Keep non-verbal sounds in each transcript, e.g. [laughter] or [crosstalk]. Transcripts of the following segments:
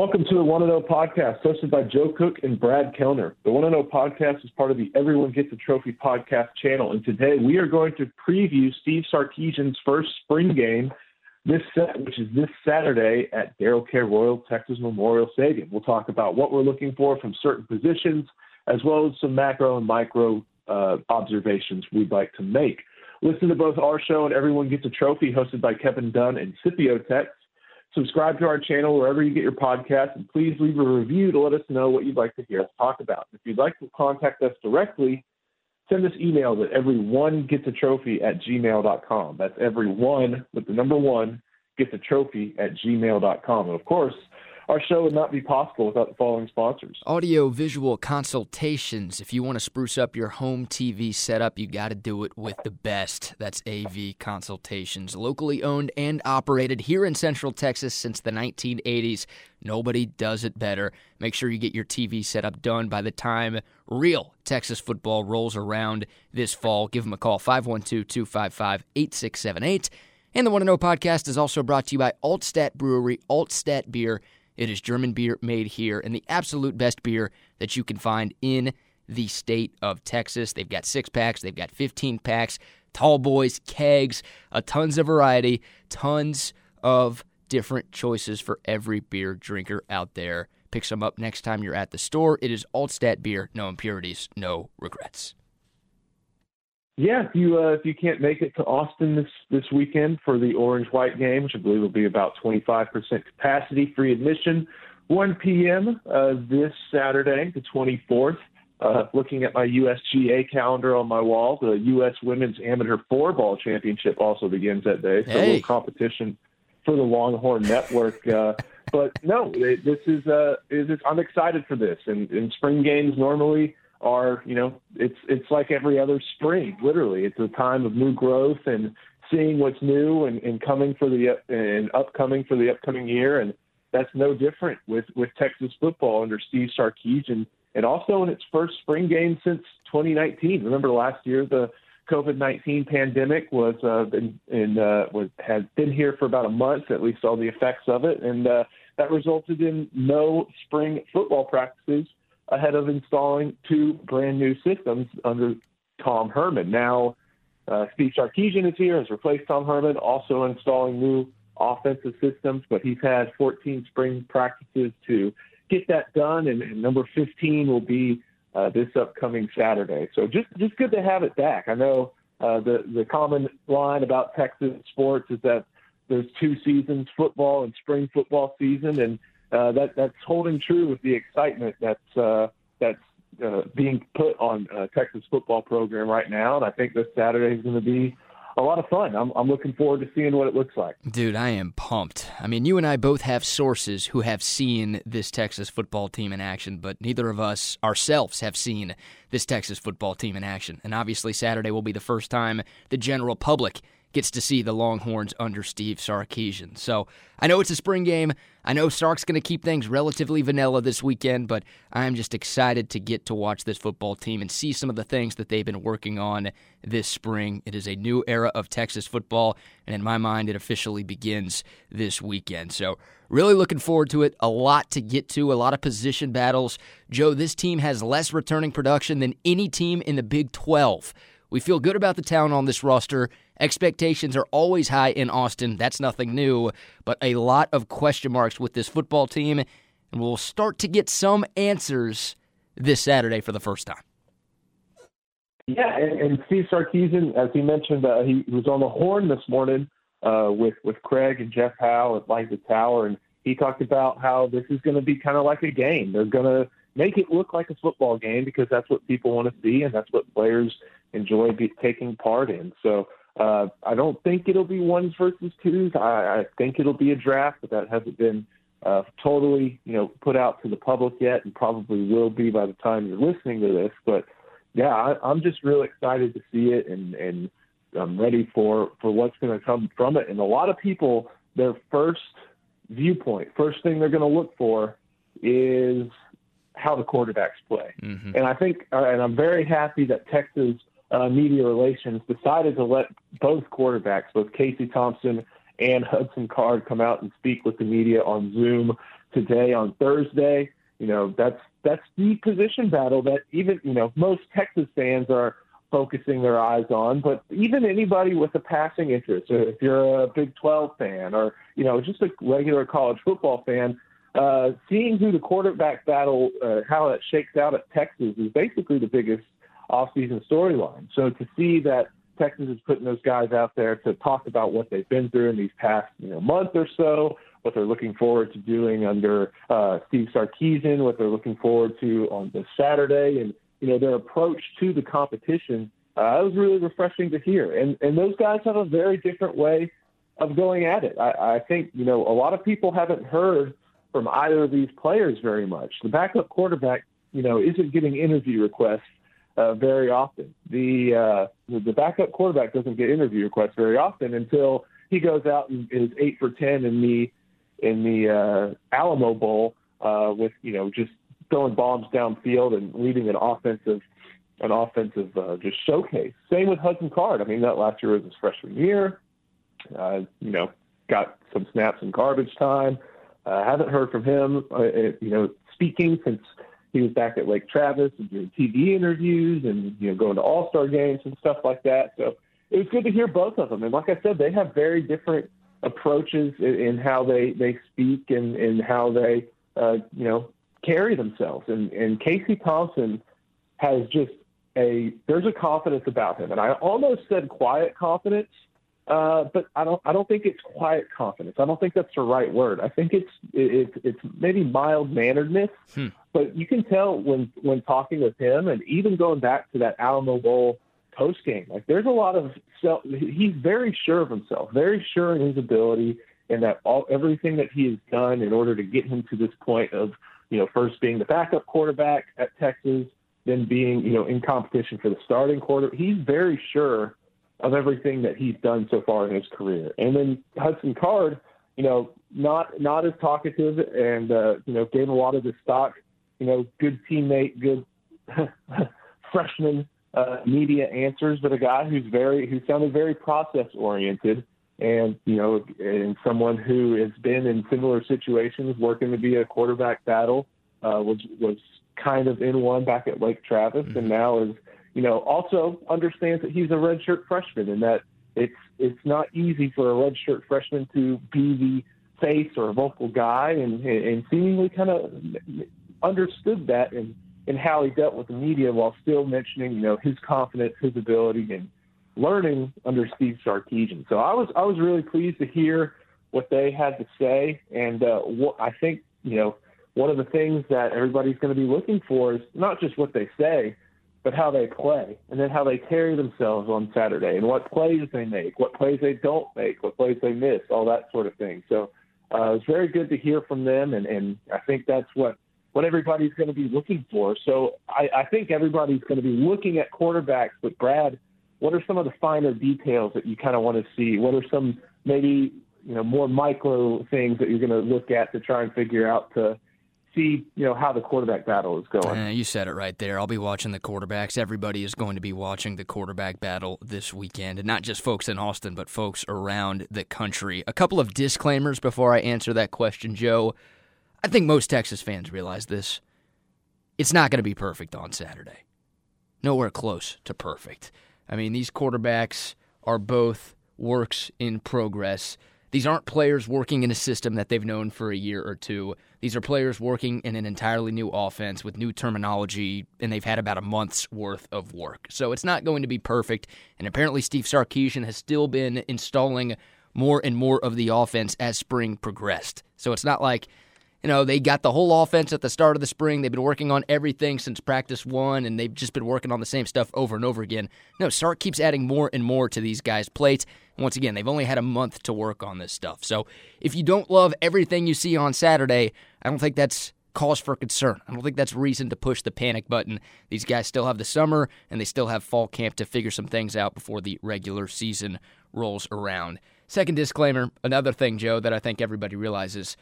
Welcome to the One and O podcast, hosted by Joe Cook and Brad Kellner. The One and O podcast is part of the Everyone Gets a Trophy podcast channel, and today we are going to preview Steve Sarkisian's first spring game, this set, which is this Saturday at Darrell K. Royal Texas Memorial Stadium. We'll talk about what we're looking for from certain positions, as well as some macro and micro uh, observations we'd like to make. Listen to both our show and Everyone Gets a Trophy, hosted by Kevin Dunn and Scipio Tex subscribe to our channel wherever you get your podcast, and please leave a review to let us know what you'd like to hear us talk about. If you'd like to contact us directly, send us emails at everyone gets a trophy at gmail.com. That's everyone with the number one gets a trophy at gmail.com. And of course, our show would not be possible without the following sponsors. Audio visual consultations. If you want to spruce up your home TV setup, you got to do it with the best. That's AV Consultations. Locally owned and operated here in Central Texas since the 1980s. Nobody does it better. Make sure you get your TV setup done by the time real Texas football rolls around this fall. Give them a call 512 255 8678. And the One to Know podcast is also brought to you by Altstadt Brewery, Altstadt Beer. It is German beer made here and the absolute best beer that you can find in the state of Texas. They've got six packs, they've got 15 packs, tall boys, kegs, a tons of variety, tons of different choices for every beer drinker out there. Pick some up next time you're at the store. It is Altstadt beer, no impurities, no regrets yeah, if you uh, if you can't make it to Austin this this weekend for the Orange White game, which I believe will be about 25% capacity, free admission, 1 p.m. Uh, this Saturday, the 24th. Uh, looking at my USGA calendar on my wall, the U.S. Women's Amateur Four Ball Championship also begins that day. So hey. a little competition for the Longhorn Network. Uh, but no, it, this is uh, is I'm excited for this. And, and spring games normally are you know it's it's like every other spring literally. It's a time of new growth and seeing what's new and, and coming for the and upcoming for the upcoming year. And that's no different with with Texas football under Steve Sarkisian and also in its first spring game since 2019 remember last year the COVID-19 pandemic was uh, been in uh, was has been here for about a month at least all the effects of it. And uh, that resulted in no spring football practices ahead of installing two brand new systems under Tom Herman. Now, uh, Steve Sarkisian is here, has replaced Tom Herman, also installing new offensive systems, but he's had 14 spring practices to get that done, and, and number 15 will be uh, this upcoming Saturday. So just just good to have it back. I know uh, the the common line about Texas sports is that there's two seasons, football and spring football season, and uh, that that's holding true with the excitement that's uh, that's uh, being put on uh, Texas football program right now, and I think this Saturday is going to be a lot of fun. I'm, I'm looking forward to seeing what it looks like. Dude, I am pumped. I mean, you and I both have sources who have seen this Texas football team in action, but neither of us ourselves have seen this Texas football team in action. And obviously, Saturday will be the first time the general public gets to see the Longhorns under Steve Sarkisian. So I know it's a spring game. I know Sark's going to keep things relatively vanilla this weekend, but I'm just excited to get to watch this football team and see some of the things that they've been working on this spring. It is a new era of Texas football, and in my mind, it officially begins this weekend. So really looking forward to it. A lot to get to, a lot of position battles. Joe, this team has less returning production than any team in the Big 12. We feel good about the talent on this roster. Expectations are always high in Austin. That's nothing new, but a lot of question marks with this football team, and we'll start to get some answers this Saturday for the first time. Yeah, and, and Steve Sarkisian, as he mentioned, uh, he was on the horn this morning uh, with with Craig and Jeff Howe at Light the Tower, and he talked about how this is going to be kind of like a game. They're going to make it look like a football game because that's what people want to see, and that's what players enjoy be, taking part in. So uh, I don't think it'll be ones versus twos. I, I think it'll be a draft, but that hasn't been uh, totally, you know, put out to the public yet, and probably will be by the time you're listening to this. But yeah, I, I'm just real excited to see it, and and I'm ready for for what's going to come from it. And a lot of people, their first viewpoint, first thing they're going to look for is how the quarterbacks play. Mm-hmm. And I think, uh, and I'm very happy that Texas uh, media relations decided to let both quarterbacks, both Casey Thompson and Hudson Card, come out and speak with the media on Zoom today on Thursday. You know, that's that's the position battle that even you know most Texas fans are focusing their eyes on. But even anybody with a passing interest, if you're a Big 12 fan or you know just a regular college football fan, uh, seeing who the quarterback battle, uh, how it shakes out at Texas is basically the biggest offseason storyline. So to see that Texas is putting those guys out there to talk about what they've been through in these past you know month or so, what they're looking forward to doing under uh, Steve Sarkisian, what they're looking forward to on this Saturday, and you know their approach to the competition. Uh, it was really refreshing to hear, and and those guys have a very different way of going at it. I, I think you know a lot of people haven't heard from either of these players very much. The backup quarterback, you know, isn't getting interview requests uh, very often. The, uh, the backup quarterback doesn't get interview requests very often until he goes out and is eight for ten in the in the uh, Alamo Bowl uh, with you know just throwing bombs downfield and leading an offensive an offensive uh, just showcase. Same with Hudson Card. I mean that last year was his freshman year. Uh, you know, got some snaps in garbage time. I uh, haven't heard from him, uh, you know, speaking since he was back at Lake Travis and doing TV interviews and you know going to All Star games and stuff like that. So it was good to hear both of them. And like I said, they have very different approaches in, in how they they speak and and how they uh, you know carry themselves. And and Casey Thompson has just a there's a confidence about him, and I almost said quiet confidence uh, but I don't. I don't think it's quiet confidence. I don't think that's the right word. I think it's it's it's maybe mild manneredness. Hmm. But you can tell when when talking with him, and even going back to that Alamo Bowl post game, like there's a lot of self. He's very sure of himself, very sure in his ability, and that all everything that he has done in order to get him to this point of you know first being the backup quarterback at Texas, then being you know in competition for the starting quarter. He's very sure of everything that he's done so far in his career. And then Hudson Card, you know, not not as talkative and uh, you know, gave a lot of the stock, you know, good teammate, good [laughs] freshman uh, media answers, but a guy who's very who sounded very process oriented and you know, and someone who has been in similar situations working to be a quarterback battle, uh, was was kind of in one back at Lake Travis mm-hmm. and now is you know, also understands that he's a redshirt freshman and that it's it's not easy for a redshirt freshman to be the face or a vocal guy, and and seemingly kind of understood that and and how he dealt with the media while still mentioning you know his confidence, his ability, and learning under Steve Sarkisian. So I was I was really pleased to hear what they had to say, and uh, what I think you know one of the things that everybody's going to be looking for is not just what they say, but how they play and then how they carry themselves on Saturday and what plays they make, what plays they don't make, what plays they miss, all that sort of thing. So uh, it's very good to hear from them, and, and I think that's what what everybody's going to be looking for. So I, I think everybody's going to be looking at quarterbacks. But Brad, what are some of the finer details that you kind of want to see? What are some maybe you know more micro things that you're going to look at to try and figure out to see you know how the quarterback battle is going. Uh, you said it right there. I'll be watching the quarterbacks. Everybody is going to be watching the quarterback battle this weekend, and not just folks in Austin, but folks around the country. A couple of disclaimers before I answer that question, Joe. I think most Texas fans realize this. It's not going to be perfect on Saturday. Nowhere close to perfect. I mean, these quarterbacks are both works in progress. These aren't players working in a system that they've known for a year or two. These are players working in an entirely new offense with new terminology, and they've had about a month's worth of work. So it's not going to be perfect. And apparently, Steve Sarkisian has still been installing more and more of the offense as spring progressed. So it's not like you know, they got the whole offense at the start of the spring. They've been working on everything since practice one, and they've just been working on the same stuff over and over again. No, Sark keeps adding more and more to these guys' plates. And once again, they've only had a month to work on this stuff. So if you don't love everything you see on Saturday, I don't think that's cause for concern. I don't think that's reason to push the panic button. These guys still have the summer, and they still have fall camp to figure some things out before the regular season rolls around. Second disclaimer another thing, Joe, that I think everybody realizes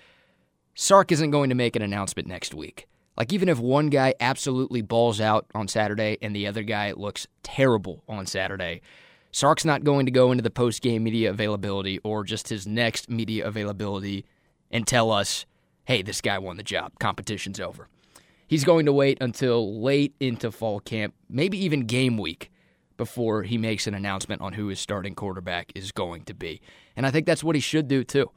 Sark isn't going to make an announcement next week. Like, even if one guy absolutely balls out on Saturday and the other guy looks terrible on Saturday, Sark's not going to go into the post game media availability or just his next media availability and tell us, hey, this guy won the job. Competition's over. He's going to wait until late into fall camp, maybe even game week, before he makes an announcement on who his starting quarterback is going to be. And I think that's what he should do too.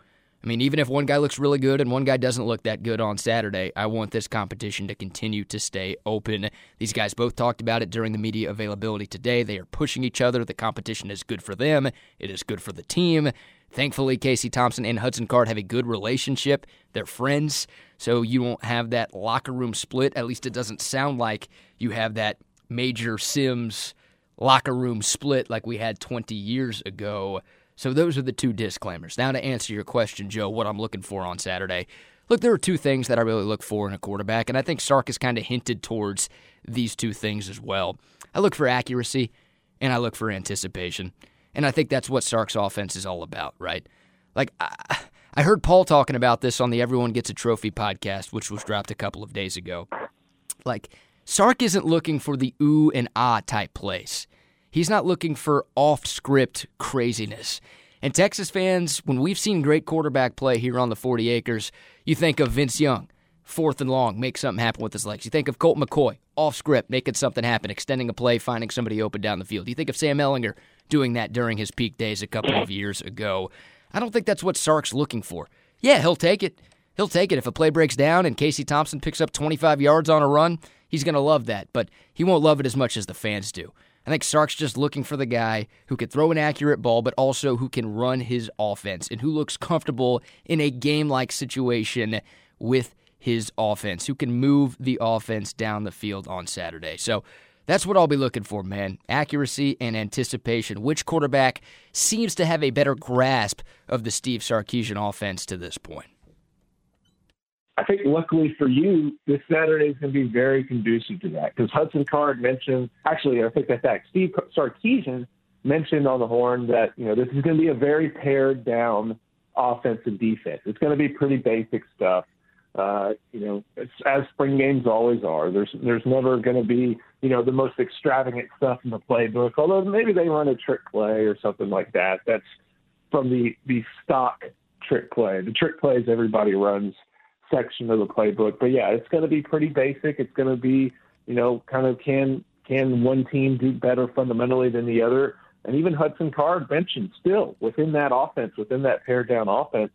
I mean, even if one guy looks really good and one guy doesn't look that good on Saturday, I want this competition to continue to stay open. These guys both talked about it during the media availability today. They are pushing each other. The competition is good for them, it is good for the team. Thankfully, Casey Thompson and Hudson Card have a good relationship. They're friends, so you won't have that locker room split. At least it doesn't sound like you have that major Simms locker room split like we had 20 years ago. So those are the two disclaimers. Now to answer your question, Joe, what I'm looking for on Saturday. Look, there are two things that I really look for in a quarterback, and I think Sark has kind of hinted towards these two things as well. I look for accuracy and I look for anticipation. And I think that's what Sark's offense is all about, right? Like, I, I heard Paul talking about this on the Everyone Gets a Trophy podcast, which was dropped a couple of days ago. Like, Sark isn't looking for the ooh and ah type plays. He's not looking for off script craziness. And Texas fans, when we've seen great quarterback play here on the 40 acres, you think of Vince Young, fourth and long, make something happen with his legs. You think of Colt McCoy, off script, making something happen, extending a play, finding somebody open down the field. You think of Sam Ehlinger doing that during his peak days a couple of years ago. I don't think that's what Sark's looking for. Yeah, he'll take it. He'll take it. If a play breaks down and Casey Thompson picks up 25 yards on a run, he's going to love that, but he won't love it as much as the fans do. I think Sark's just looking for the guy who can throw an accurate ball, but also who can run his offense and who looks comfortable in a game like situation with his offense, who can move the offense down the field on Saturday. So that's what I'll be looking for, man. Accuracy and anticipation. Which quarterback seems to have a better grasp of the Steve Sarkisian offense to this point? I think luckily for you, this Saturday is going to be very conducive to that because Hudson Card mentioned, actually, I think that that Steve Sarkisian mentioned on the horn that, you know, this is going to be a very pared down offensive defense. It's going to be pretty basic stuff. Uh, you know, as spring games always are. There's there's never going to be you know the most extravagant stuff in the playbook. Although maybe they run a trick play or something like that. That's from the the stock trick play. The trick plays everybody runs section of the playbook. But yeah, it's going to be pretty basic. It's going to be, you know, kind of can can one team do better fundamentally than the other? And even Hudson Card mentioned still within that offense, within that pared down offense,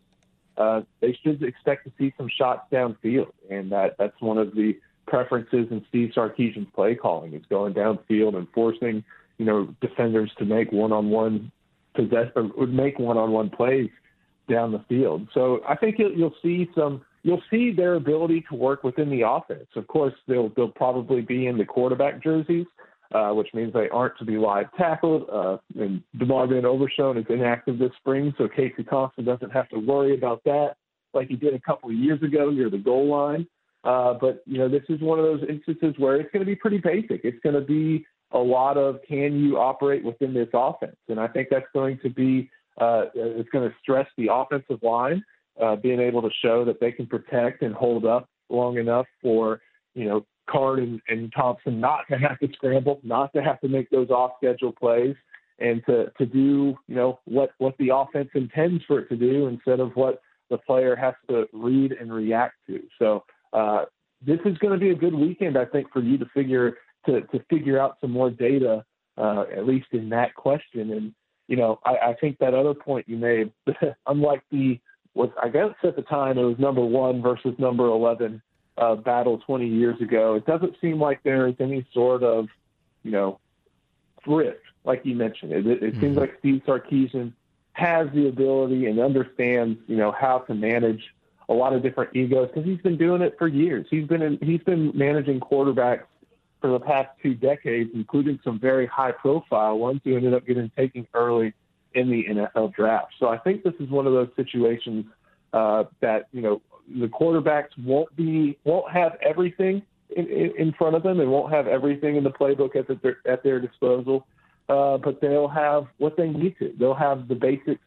uh, they should expect to see some shots downfield, and that that's one of the preferences in Steve Sarkisian's play calling is going downfield and forcing you know defenders to make one-on-one possess or make one-on-one plays down the field. So I think you'll, you'll see some you'll see their ability to work within the offense. Of course, they'll they'll probably be in the quarterback jerseys, uh, which means they aren't to be live tackled. Uh, and DeMarvion Overshown is inactive this spring, so Casey Thompson doesn't have to worry about that like he did a couple of years ago near the goal line. Uh, but you know, this is one of those instances where it's going to be pretty basic. It's going to be a lot of can you operate within this offense, and I think that's going to be uh, it's going to stress the offensive line uh, being able to show that they can protect and hold up long enough for you know Card and, and Thompson not to have to scramble, not to have to make those off schedule plays, and to to do you know what what the offense intends for it to do instead of what the player has to read and react to. So uh, this is going to be a good weekend, I think, for you to figure to to figure out some more data, uh, at least in that question. And you know, I, I think that other point you made, [laughs] unlike the was I guess at the time it was number one versus number eleven uh, battle 20 years ago. It doesn't seem like there is any sort of you know thrift like you mentioned. It, it, it mm-hmm. seems like Steve Sarkisian has the ability and understands you know how to manage a lot of different egos because he's been doing it for years. He's been in, he's been managing quarterbacks for the past two decades, including some very high profile ones who ended up getting taken early in the NFL draft. So I think this is one of those situations uh, that you know the quarterbacks won't be won't have everything in, in, front of them and won't have everything in the playbook at their at their disposal, uh, but they'll have what they need to. They'll have the basics,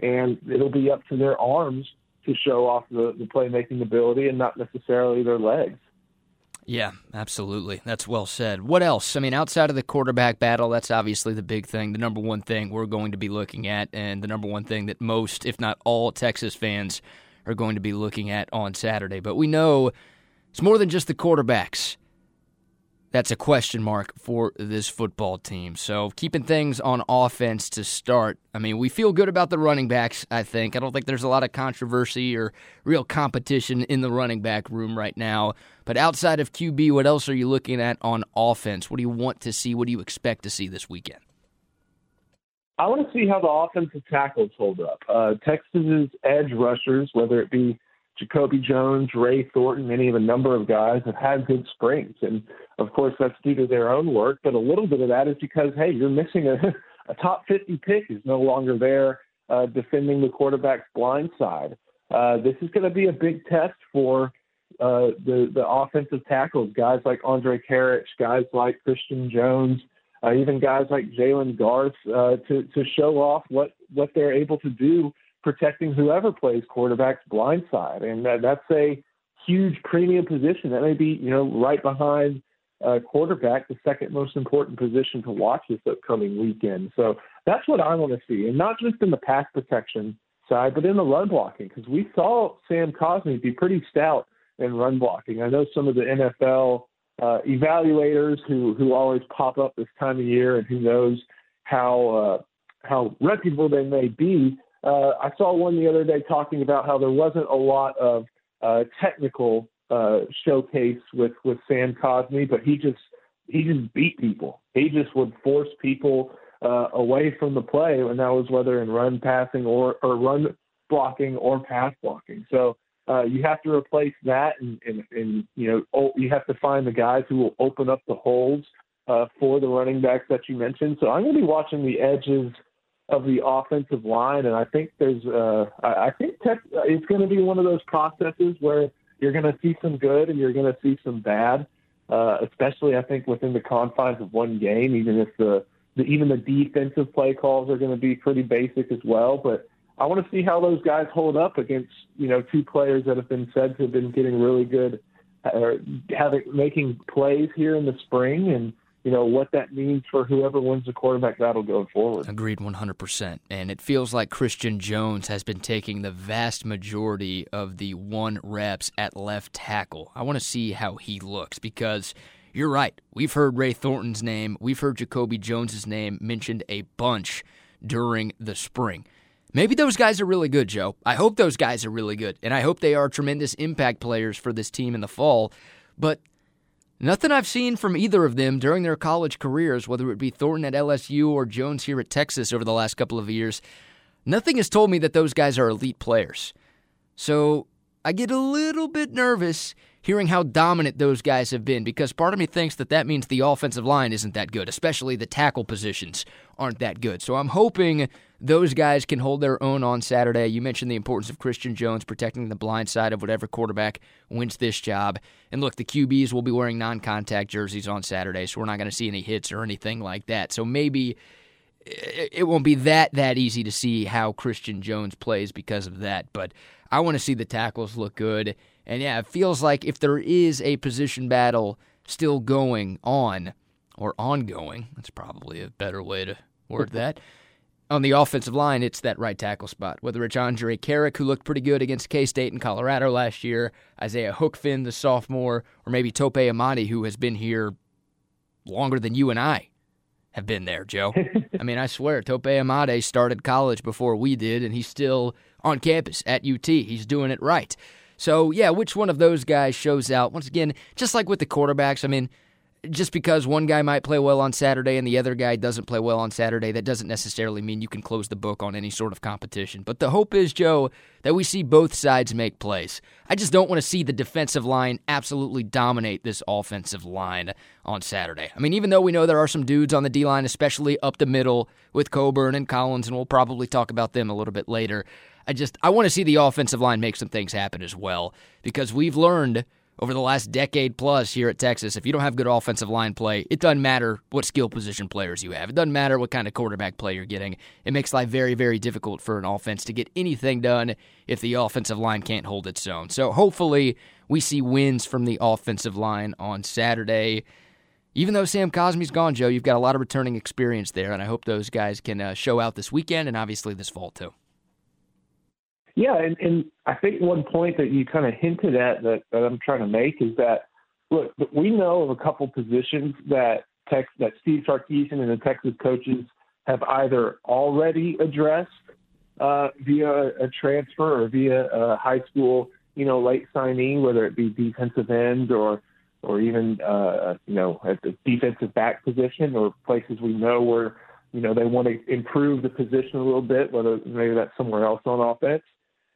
and it'll be up to their arms to show off the, the playmaking ability and not necessarily their legs. Yeah, absolutely. That's well said. What else? I mean, outside of the quarterback battle, that's obviously the big thing, the number one thing we're going to be looking at, and the number one thing that most, if not all, Texas fans are going to be looking at on Saturday. But we know it's more than just the quarterbacks that's a question mark for this football team. So keeping things on offense to start. I mean, we feel good about the running backs, I think. I don't think there's a lot of controversy or real competition in the running back room right now. But outside of QB, what else are you looking at on offense? What do you want to see? What do you expect to see this weekend? I want to see how the offensive tackles hold up. Uh, Texas's edge rushers, whether it be Jacoby Jones, Ray Thornton, any of a number of guys have had good springs. And of course, that's due to their own work, but a little bit of that is because, hey, you're missing a, [laughs] a top 50 pick is no longer there uh, defending the quarterback's blind side. Uh, this is going to be a big test for uh, the, the offensive tackles, guys like Andrej Karic, guys like Christian Jones, uh, even guys like Jalen Garth, uh, to, to show off what, what they're able to do protecting whoever plays quarterback's blind side. And that, that's a huge premium position. That may be, you know, right behind uh, quarterback, the second most important position to watch this upcoming weekend. So that's what I want to see. And not just in the pass protection side, but in the run blocking, because we saw Sam Cosmi be pretty stout in run blocking. I know some of the NFL uh, evaluators who, who always pop up this time of year and who knows how, uh, how reputable they may be uh, I saw one the other day talking about how there wasn't a lot of uh, technical uh, showcase with with Sam Cosmi, but he just he just beat people. He just would force people uh, away from the play, and that was whether in run passing or or run blocking or pass blocking. So uh, you have to replace that, and, and, and you know oh, you have to find the guys who will open up the holes uh, for the running backs that you mentioned. So I'm going to be watching the edges of the offensive line, and I think there's uh, I think tech, it's going to be one of those processes where you're going to see some good and you're going to see some bad, uh, especially I think within the confines of one game. Even if the, the even the defensive play calls are going to be pretty basic as well, but I want to see how those guys hold up against you know two players that have been said to have been getting really good, or uh, having making plays here in the spring and you know what that means for whoever wins the quarterback battle going forward. Agreed 100%. And it feels like Christian Jones has been taking the vast majority of the one reps at left tackle. I want to see how he looks because you're right. We've heard Ray Thornton's name, we've heard Jacoby Jones's name mentioned a bunch during the spring. Maybe those guys are really good, Joe. I hope those guys are really good, and I hope they are tremendous impact players for this team in the fall. But Nothing I've seen from either of them during their college careers, whether it be Thornton at LSU or Jones here at Texas over the last couple of years, nothing has told me that those guys are elite players. So I get a little bit nervous hearing how dominant those guys have been because part of me thinks that that means the offensive line isn't that good, especially the tackle positions aren't that good. So I'm hoping those guys can hold their own on Saturday. You mentioned the importance of Christian Jones protecting the blind side of whatever quarterback wins this job. And look, the QBs will be wearing non contact jerseys on Saturday, so we're not going to see any hits or anything like that. So maybe it won't be that that easy to see how Christian Jones plays because of that, but I want to see the tackles look good. And yeah, it feels like if there is a position battle still going on or ongoing, that's probably a better way to word [laughs] that. On the offensive line, it's that right tackle spot. Whether it's Andrej Karic, who looked pretty good against K State and Colorado last year, Isaiah Hookfin, the sophomore, or maybe Tope Imade, who has been here longer than you and I have been there, Joe. [laughs] I mean, I swear, Tope Imade started college before we did, and he's still on campus at UT. He's doing it right. So, yeah, which one of those guys shows out? Once again, just like with the quarterbacks, I mean, just because one guy might play well on Saturday and the other guy doesn't play well on Saturday, that doesn't necessarily mean you can close the book on any sort of competition. But the hope is, Joe, that we see both sides make plays. I just don't want to see the defensive line absolutely dominate this offensive line on Saturday. I mean, even though we know there are some dudes on the D line, especially up the middle with Coburn and Collins, and we'll probably talk about them a little bit later. I just I want to see the offensive line make some things happen as well because we've learned over the last decade plus here at Texas, if you don't have good offensive line play, it doesn't matter what skill position players you have. It doesn't matter what kind of quarterback play you're getting. It makes life very, very difficult for an offense to get anything done if the offensive line can't hold its own. So hopefully we see wins from the offensive line on Saturday. Even though Sam Cosmi's gone, Joe, you've got a lot of returning experience there, and I hope those guys can uh, show out this weekend and obviously this fall too. Yeah, and, and I think one point that you kind of hinted at that, that I'm trying to make is that look, we know of a couple positions that Tex, that Steve Sarkisian and the Texas coaches have either already addressed uh, via a transfer or via a high school, you know, late signee, whether it be defensive end or or even uh, you know at the defensive back position or places we know where you know they want to improve the position a little bit, whether maybe that's somewhere else on offense.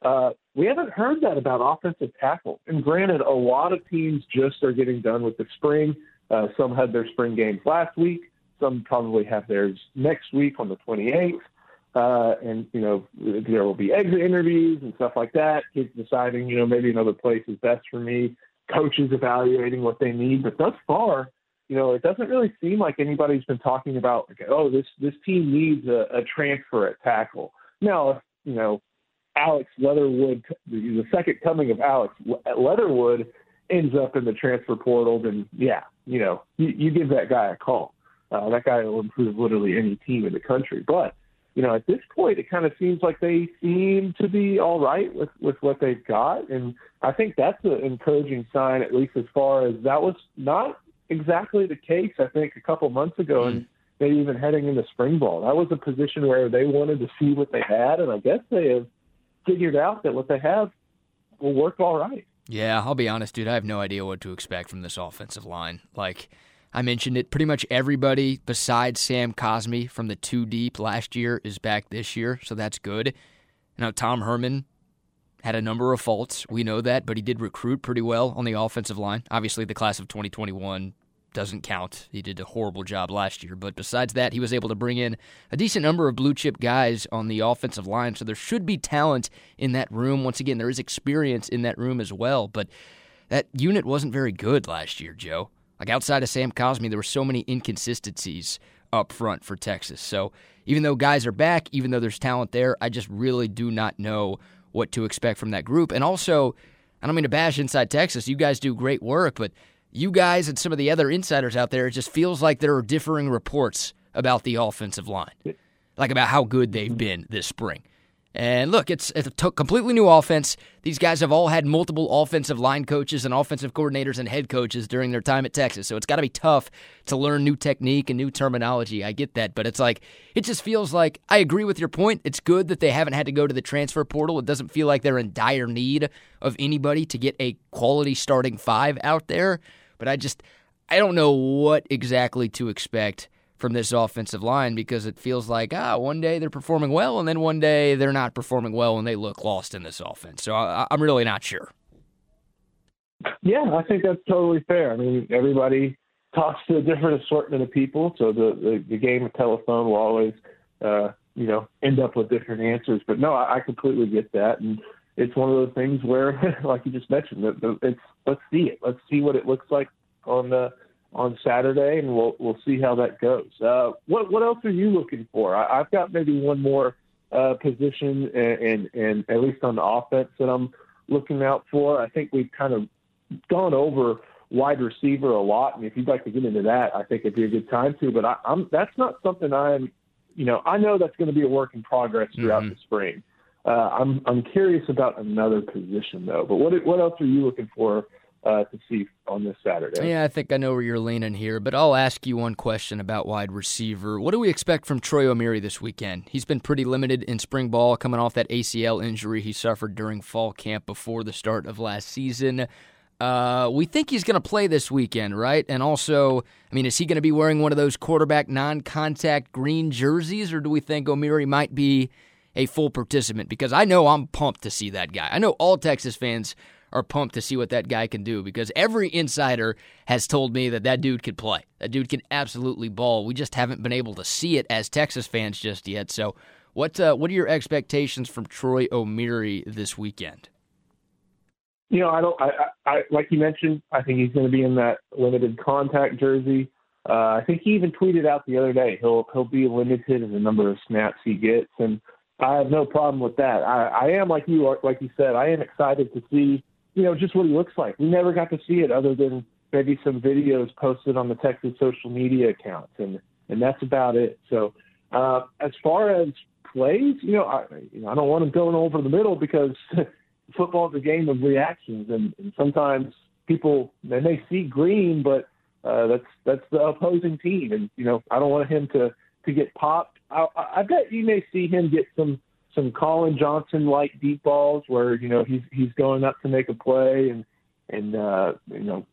Uh, we haven't heard that about offensive tackle. And granted, a lot of teams just are getting done with the spring. Uh, some had their spring games last week. Some probably have theirs next week on the 28th. Uh, and, you know, there will be exit interviews and stuff like that. Kids deciding, you know, maybe another place is best for me. Coaches evaluating what they need. But thus far, you know, it doesn't really seem like anybody's been talking about, like, oh, this, this team needs a, a transfer at tackle. Now, you know, Alex Leatherwood, the second coming of Alex Leatherwood, ends up in the transfer portal, then yeah, you know, you, you give that guy a call. Uh, that guy will improve literally any team in the country. But you know, at this point, it kind of seems like they seem to be all right with with what they've got, and I think that's an encouraging sign, at least as far as that was not exactly the case. I think a couple months ago, mm. and maybe even heading into spring ball, that was a position where they wanted to see what they had, and I guess they have figured out that what they have will work all right. Yeah, I'll be honest, dude. I have no idea what to expect from this offensive line. Like I mentioned it, pretty much everybody besides Sam Cosmi from the two deep last year is back this year, so that's good. Now Tom Herman had a number of faults. We know that, but he did recruit pretty well on the offensive line. Obviously, the class of 2021 doesn't count. He did a horrible job last year. But besides that, he was able to bring in a decent number of blue chip guys on the offensive line. So there should be talent in that room. Once again, there is experience in that room as well. But that unit wasn't very good last year, Joe. Like outside of Sam Cosmi, there were so many inconsistencies up front for Texas. So even though guys are back, even though there's talent there, I just really do not know what to expect from that group. And also, I don't mean to bash inside Texas. You guys do great work, but you guys and some of the other insiders out there, it just feels like there are differing reports about the offensive line, like about how good they've mm-hmm. been this spring. And look, it's, it's a completely new offense. These guys have all had multiple offensive line coaches and offensive coordinators and head coaches during their time at Texas. So it's got to be tough to learn new technique and new terminology. I get that. But it's like, it just feels like, I agree with your point. It's good that they haven't had to go to the transfer portal. It doesn't feel like they're in dire need of anybody to get a quality starting five out there. But I just, I don't know what exactly to expect from this offensive line because it feels like ah one day they're performing well and then one day they're not performing well and they look lost in this offense. So I, I'm really not sure. Yeah, I think that's totally fair. I mean, everybody talks to a different assortment of people, so the the, the game of telephone will always uh, you know end up with different answers. But no, I, I completely get that, and it's one of those things where, [laughs] like you just mentioned, it's let's see it, let's see what it looks like on the on Saturday, and we'll we'll see how that goes. Uh, what what else are you looking for? I, have got maybe one more uh, position, and, and and at least on the offense that I'm looking out for. I think we've kind of gone over wide receiver a lot, and if you'd like to get into that, I think it'd be a good time to. But I, I'm that's not something I'm, you know, I know that's going to be a work in progress throughout mm-hmm. the spring. Uh, I'm I'm curious about another position though. But what what else are you looking for uh, to see on this Saturday. Yeah, I think I know where you're leaning here, but I'll ask you one question about wide receiver. What do we expect from Troy Omeire this weekend? He's been pretty limited in spring ball, coming off that ACL injury he suffered during fall camp before the start of last season. Uh, we think he's going to play this weekend, right? And also, I mean, is he going to be wearing one of those quarterback non-contact green jerseys, or do we think Omeire might be a full participant? Because I know I'm pumped to see that guy. I know all Texas fans are pumped to see what that guy can do because every insider has told me that that dude could play. That dude can absolutely ball. We just haven't been able to see it as Texas fans just yet. So, what uh, what are your expectations from Troy Omeire this weekend? You know, I don't. I, I like you mentioned. I think he's going to be in that limited contact jersey. Uh, I think he even tweeted out the other day he'll he'll be limited in the number of snaps he gets, and I have no problem with that. I, I am like you, like you said. I am excited to see you know, just what he looks like. We never got to see it other than maybe some videos posted on the Texas social media accounts, and and that's about it. So, uh, as far as plays, you know, I, you know, I don't want him going over the middle because [laughs] football is a game of reactions, and, and sometimes people they may see green, but uh, that's that's the opposing team, and you know, I don't want him to to get popped. I, I bet you may see him get some some Collin Johnson like deep balls where you know he's he's going up to make a play and and uh, you know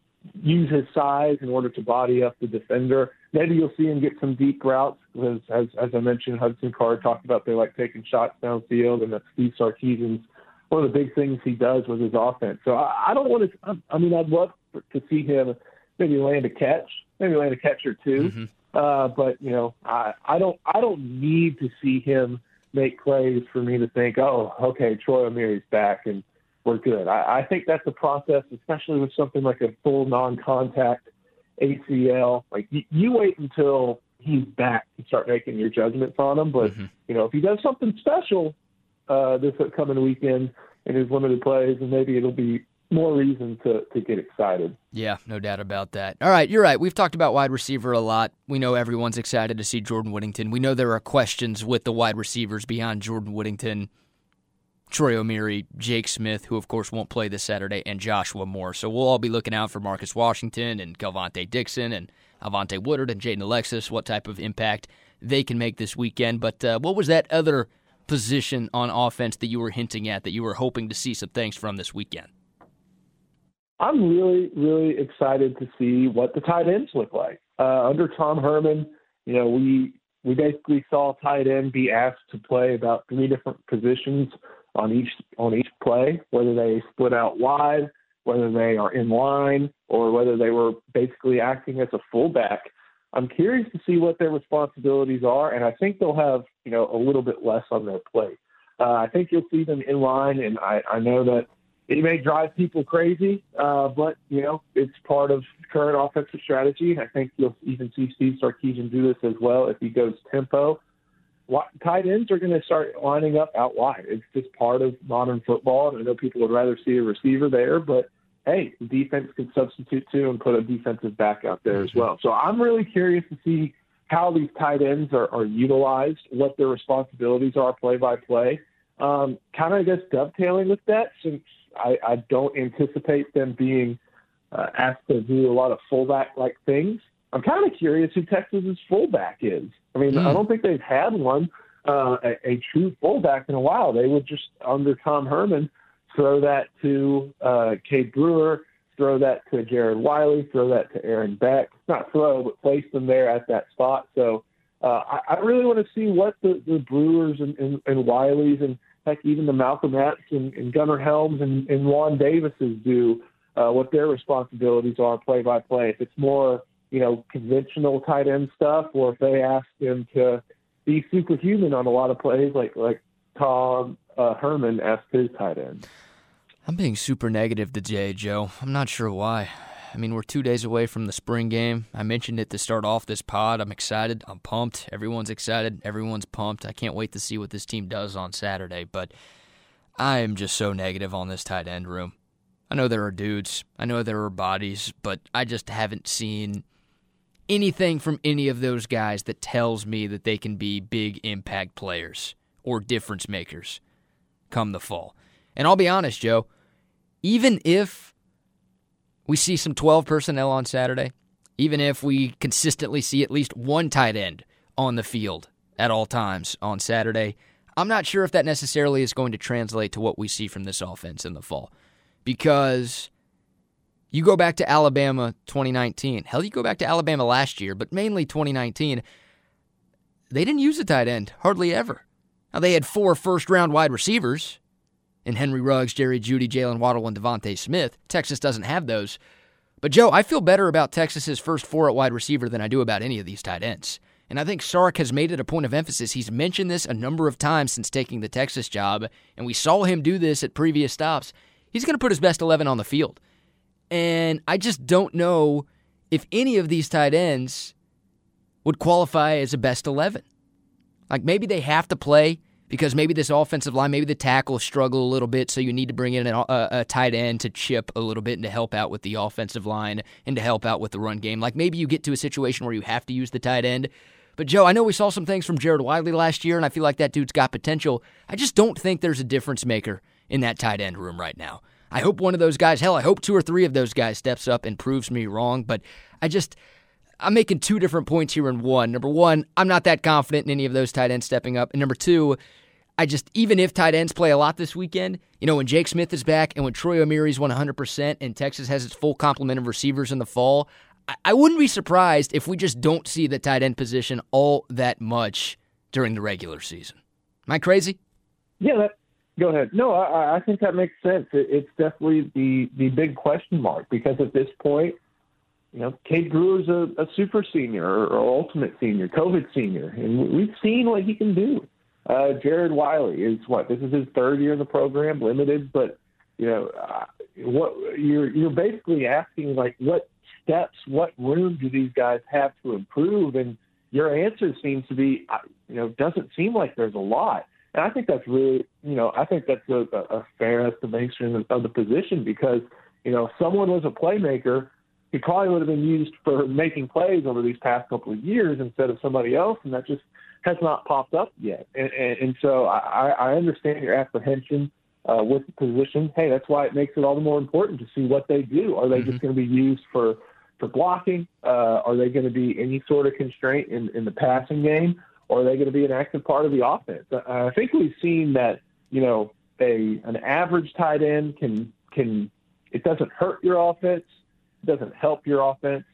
use his size in order to body up the defender. Maybe you'll see him get some deep routes because, as as I mentioned, Hudson Card talked about they like taking shots downfield, and that Steve Sarkisian's one of the big things he does with his offense. So I, I don't want to. I mean, I'd love to see him maybe land a catch, maybe land a catch or 2 mm-hmm. Uh, but you know, I I don't I don't need to see him make plays for me to think, oh, okay, Troy Omeire's back and we're good. I, I think that's a process, especially with something like a full non-contact ACL. Like you, you wait until he's back to start making your judgments on him. But mm-hmm. you know, if he does something special uh, this upcoming weekend in his limited plays, and maybe it'll be more reason to, to get excited. Yeah, no doubt about that. All right, you're right. We've talked about wide receiver a lot. We know everyone's excited to see Jordan Whittington. We know there are questions with the wide receivers beyond Jordan Whittington. Troy Omeire, Jake Smith, who of course won't play this Saturday, and Joshua Moore. So we'll all be looking out for Marcus Washington and Kelvontay Dixon and Alvonte Woodard and Jaden Alexis, what type of impact they can make this weekend. But uh, what was that other position on offense that you were hinting at that you were hoping to see some things from this weekend? I'm really, really excited to see what the tight ends look like. Uh, under Tom Herman, you know, we we basically saw tight end be asked to play about three different positions on each on each play, whether they split out wide, whether they are in line, or whether they were basically acting as a fullback. I'm curious to see what their responsibilities are, and I think they'll have you know a little bit less on their plate. Uh, I think you'll see them in line, and I, I know that it may drive people crazy, uh, but you know it's part of current offensive strategy. I think you'll even see Steve Sarkisian do this as well if he goes tempo. Tight ends are going to start lining up out wide. It's just part of modern football, and I know people would rather see a receiver there, but hey, the defense can substitute too and put a defensive back out there as well. So I'm really curious to see how these tight ends are, are utilized, what their responsibilities are play by play. Um, kind of, I guess, dovetailing with that, since I, I don't anticipate them being uh, asked to do a lot of fullback like things. I'm kind of curious who Texas's fullback is. I mean, mm. I hmm. don't think they've had one, uh, a, a true fullback in a while. They would just, under Tom Herman, throw that to uh, Cade Brewer, throw that to Jared Wiley, throw that to Aaron Beck. Not throw, but place them there at that spot. So uh, I, I really want to see what the, the Brewers and, and, and Wileys and heck, even the Malcolm Epps and, and Gunnar Helms and, and Juan Davises do uh, what their responsibilities are play by play. If it's more, you know, conventional tight end stuff, or if they ask them to be superhuman on a lot of plays, like like Tom uh, Herman asked his tight end. I'm being super negative today, Joe. I'm not sure why. I mean, we're two days away from the spring game. I mentioned it to start off this pod. I'm excited. I'm pumped. Everyone's excited. Everyone's pumped. I can't wait to see what this team does on Saturday, but I am just so negative on this tight end room. I know there are dudes, I know there are bodies, but I just haven't seen anything from any of those guys that tells me that they can be big impact players or difference makers come the fall. And I'll be honest, Joe, even if we see some 12 personnel on Saturday, even if we consistently see at least one tight end on the field at all times on Saturday, I'm not sure if that necessarily is going to translate to what we see from this offense in the fall. Because you go back to Alabama 2019, hell, you go back to Alabama last year, but mainly 2019, they didn't use a tight end hardly ever. Now, they had four first round wide receivers, and Henry Ruggs, Jerry Jeudy, Jaylen Waddle, and DeVonta Smith. Texas doesn't have those. But Joe, I feel better about Texas's first four at wide receiver than I do about any of these tight ends. And I think Sark has made it a point of emphasis. He's mentioned this a number of times since taking the Texas job, and we saw him do this at previous stops. He's going to put his best 11 on the field. And I just don't know if any of these tight ends would qualify as a best 11. Like maybe they have to play because maybe this offensive line, maybe the tackles struggle a little bit, so you need to bring in a, a, uh, a, tight end to chip a little bit and to help out with the offensive line and to help out with the run game. Like maybe you get to a situation where you have to use the tight end, But Joe, I know we saw some things from Jared Wiley last year, and I feel like that dude's got potential. I just don't think there's a difference maker in that tight end room right now. I hope one of those guys, hell, I hope two or three of those guys steps up and proves me wrong. But I just, I'm making two different points here in one. Number one, I'm not that confident in any of those tight ends stepping up. And number two, I just, even if tight ends play a lot this weekend, you know, when Jake Smith is back and when Troy Omeire's 100% and Texas has its full complement of receivers in the fall, I wouldn't be surprised if we just don't see the tight end position all that much during the regular season. Am I crazy? Yeah, that, go ahead. No, I, I think that makes sense. It, it's definitely the the big question mark because at this point, you know, Cade Brewer's a, a super senior or, or ultimate senior, COVID senior, and we've seen what he can do. Uh, Jared Wiley is what this is his third year in the program, limited, but you know, uh, what you're you're basically asking like what steps, what room do these guys have to improve? And your answer seems to be, uh, you know, doesn't seem like there's a lot. And I think that's really, you know, I think that's a, a fair estimation of the position because, you know, if someone was a playmaker, he probably would have been used for making plays over these past couple of years instead of somebody else, and that just has not popped up yet. And, and, and so I, I understand your apprehension uh, with the position. Hey, that's why it makes it all the more important to see what they do. Are they mm-hmm. just going to be used for for blocking? Uh, are they going to be any sort of constraint in, in the passing game? Or are they going to be an active part of the offense? I think we've seen that, you know, a an average tight end can can it doesn't hurt your offense, doesn't help your offense.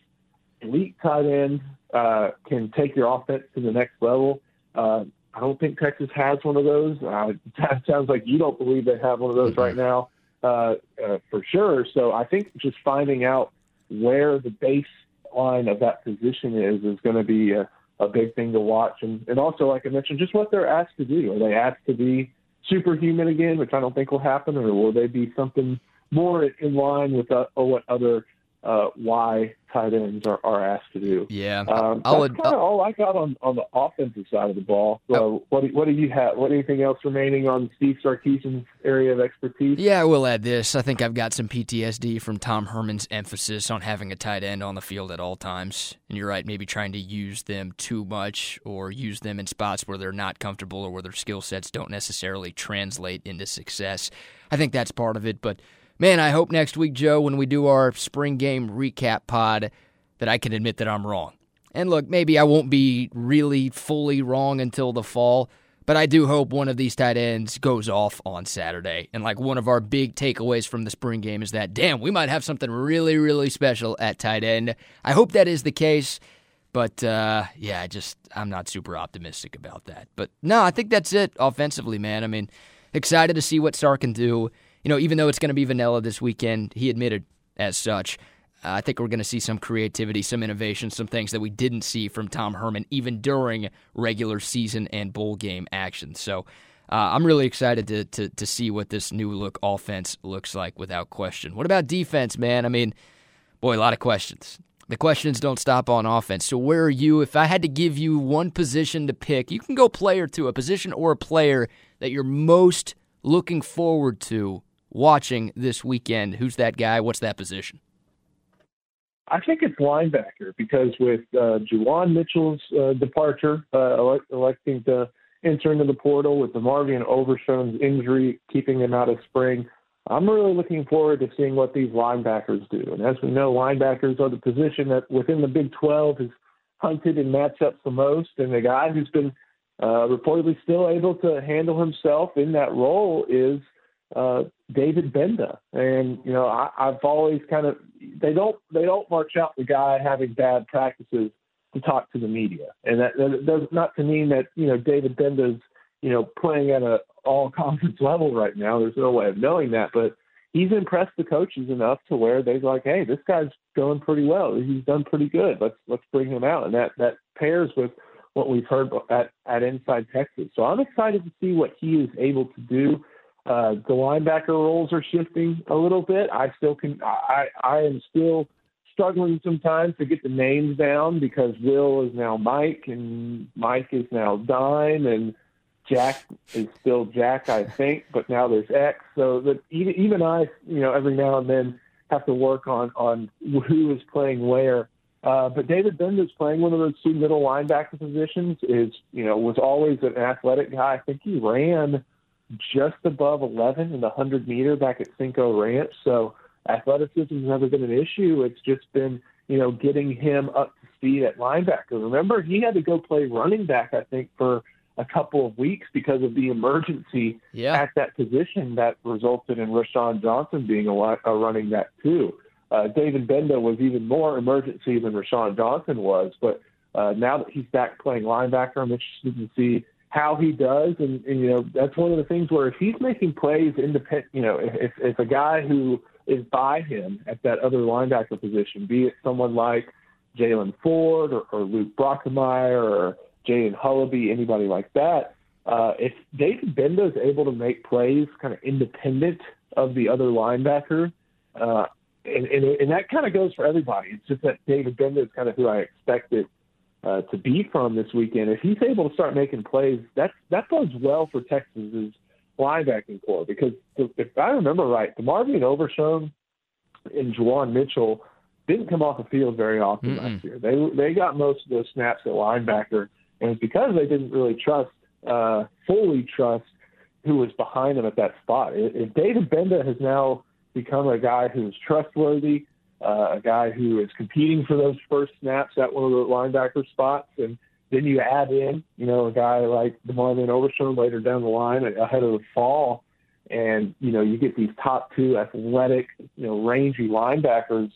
Elite tight end uh, can take your offense to the next level. Uh, I don't think Texas has one of those. Uh, [laughs] that sounds like you don't believe they have one of those right now, uh, uh, for sure. So I think just finding out where the baseline of that position is is going to be a, a big thing to watch. And, and also, like I mentioned, just what they're asked to do. Are they asked to be superhuman again, which I don't think will happen, or will they be something more in line with uh, what other uh, why tight ends are, are asked to do. Yeah, um, that's kind of all I got on, on the offensive side of the ball. So, oh. what do, what do you have? What anything else remaining on Steve Sarkisian's area of expertise? Yeah, I will add this. I think I've got some PTSD from Tom Herman's emphasis on having a tight end on the field at all times. And you're right, maybe trying to use them too much or use them in spots where they're not comfortable or where their skill sets don't necessarily translate into success. I think that's part of it, but man, I hope next week, Joe, when we do our spring game recap pod, that I can admit that I'm wrong. And look, maybe I won't be really fully wrong until the fall, but I do hope one of these tight ends goes off on Saturday. And like one of our big takeaways from the spring game is that, damn, we might have something really, really special at tight end. I hope that is the case. But uh, yeah, just I'm not super optimistic about that. But no, I think that's it offensively, man. I mean, excited to see what Sark can do you know, even though it's going to be vanilla this weekend, he admitted as such. Uh, I think we're going to see some creativity, some innovation, some things that we didn't see from Tom Herman even during regular season and bowl game action. So uh, I'm really excited to, to to see what this new look offense looks like without question. What about defense, man? I mean, boy, a lot of questions. The questions don't stop on offense. So where are you? If I had to give you one position to pick, you can go player to a position or a player that you're most looking forward to watching this weekend? Who's that guy? What's that position? I think it's linebacker because with uh, Juwan Mitchell's uh, departure, uh, elect- electing to enter into the portal with DeMarvion Overshown's injury keeping him out of spring, I'm really looking forward to seeing what these linebackers do. And as we know, linebackers are the position that within the Big 12 is hunted in matchups the most. And the guy who's been uh, reportedly still able to handle himself in that role is uh, David Gbenda, and you know I, I've always kind of they don't they don't march out the guy having bad practices to talk to the media, and that, that does not to mean that you know David Gbenda's you know playing at a all [laughs] conference level right now. There's no way of knowing that, but he's impressed the coaches enough to where they're like, hey, this guy's going pretty well. He's done pretty good. Let's let's bring him out, and that that pairs with what we've heard at at Inside Texas. So I'm excited to see what he is able to do uh, the linebacker roles are shifting a little bit. I still can. I I am still struggling sometimes to get the names down because Will is now Mike and Mike is now Dime and Jack is still Jack, I think, but now there's X. So that even even I, you know, every now and then have to work on on who is playing where Uh, but David Gbenda's playing one of those two middle linebacker positions. Is you know was always an athletic guy. I think he ran just above 11 in the 100 meter back at Cinco Ranch. So athleticism has never been an issue. It's just been you know getting him up to speed at linebacker. Remember, he had to go play running back. I think for a couple of weeks because of the emergency yeah. at that position that resulted in Roschon Johnson being a, a running back too. Uh, David Gbenda was even more emergency than Roschon Johnson was, but uh, now that he's back playing linebacker, I'm interested to see how he does. And, and you know, that's one of the things where if he's making plays independent, you know, if, if a guy who is by him at that other linebacker position, be it someone like Jaylan Ford or, or Luke Brockermeyer or Jaden Hullaby, anybody like that. Uh, if David Gbenda is able to make plays kind of independent of the other linebacker, uh, and, and, and that kind of goes for everybody. It's just that David Gbenda is kind of who I expected uh, to be from this weekend. If he's able to start making plays, that's that bodes well for Texas's linebacking core because if I remember right, DeMarvion Overshown and Juwan Mitchell didn't come off the field very often Mm-mm. last year. They they got most of those snaps at linebacker and it's because they didn't really trust, uh, fully trust who was behind them at that spot. If David Gbenda has now become a guy who's trustworthy, uh, a guy who is competing for those first snaps at one of the linebacker spots, and then you add in, you know, a guy like DeMarvion Overshown later down the line ahead of the fall, and you know you get these top two athletic, you know, rangy linebackers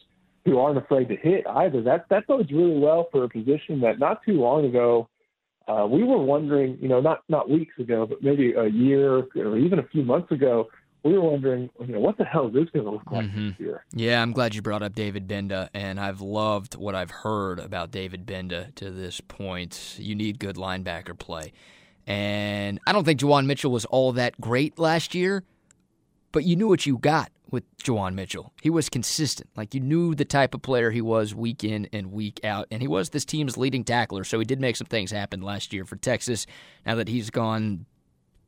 who aren't afraid to hit either. That that bodes really well for a position that not too long ago uh, we were wondering, you know, not not weeks ago, but maybe a year or even a few months ago, we were wondering, you know, what the hell is this going to look like mm-hmm. this year? Yeah, I'm glad you brought up David Gbenda, and I've loved what I've heard about David Gbenda to this point. You need good linebacker play. And I don't think Juwan Mitchell was all that great last year, but you knew what you got with Juwan Mitchell. He was consistent. Like you knew the type of player he was week in and week out. And he was this team's leading tackler. So he did make some things happen last year for Texas. Now that he's gone,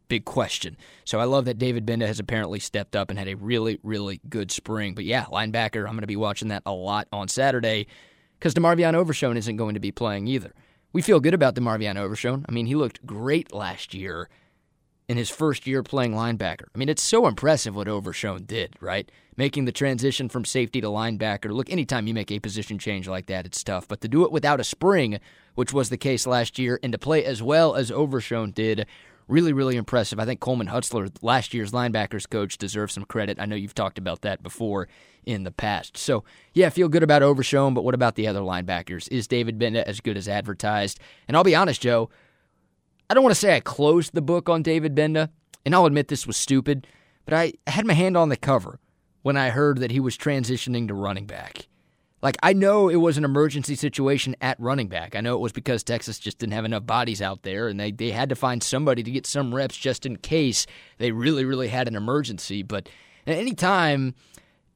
big question. So I love that David Gbenda has apparently stepped up and had a really, really good spring. But yeah, linebacker, I'm going to be watching that a lot on Saturday because DeMarvion Overshown isn't going to be playing either. We feel good about DeMarvion Overshown. I mean, he looked great last year in his first year playing linebacker. I mean, it's so impressive what Overshown did, right? Making the transition from safety to linebacker. Look, anytime you make a position change like that, it's tough. But to do it without a spring, which was the case last year, and to play as well as Overshown did, really, really impressive. I think Coleman Hutzler, last year's linebackers coach, deserves some credit. I know you've talked about that before in the past. So, yeah, feel good about Overshown, but what about the other linebackers? Is David Gbenda as good as advertised? And I'll be honest, Joe, I don't want to say I closed the book on David Gbenda, and I'll admit this was stupid, but I had my hand on the cover when I heard that he was transitioning to running back. Like, I know it was an emergency situation at running back. I know it was because Texas just didn't have enough bodies out there, and they, they had to find somebody to get some reps just in case they really, really had an emergency. But any time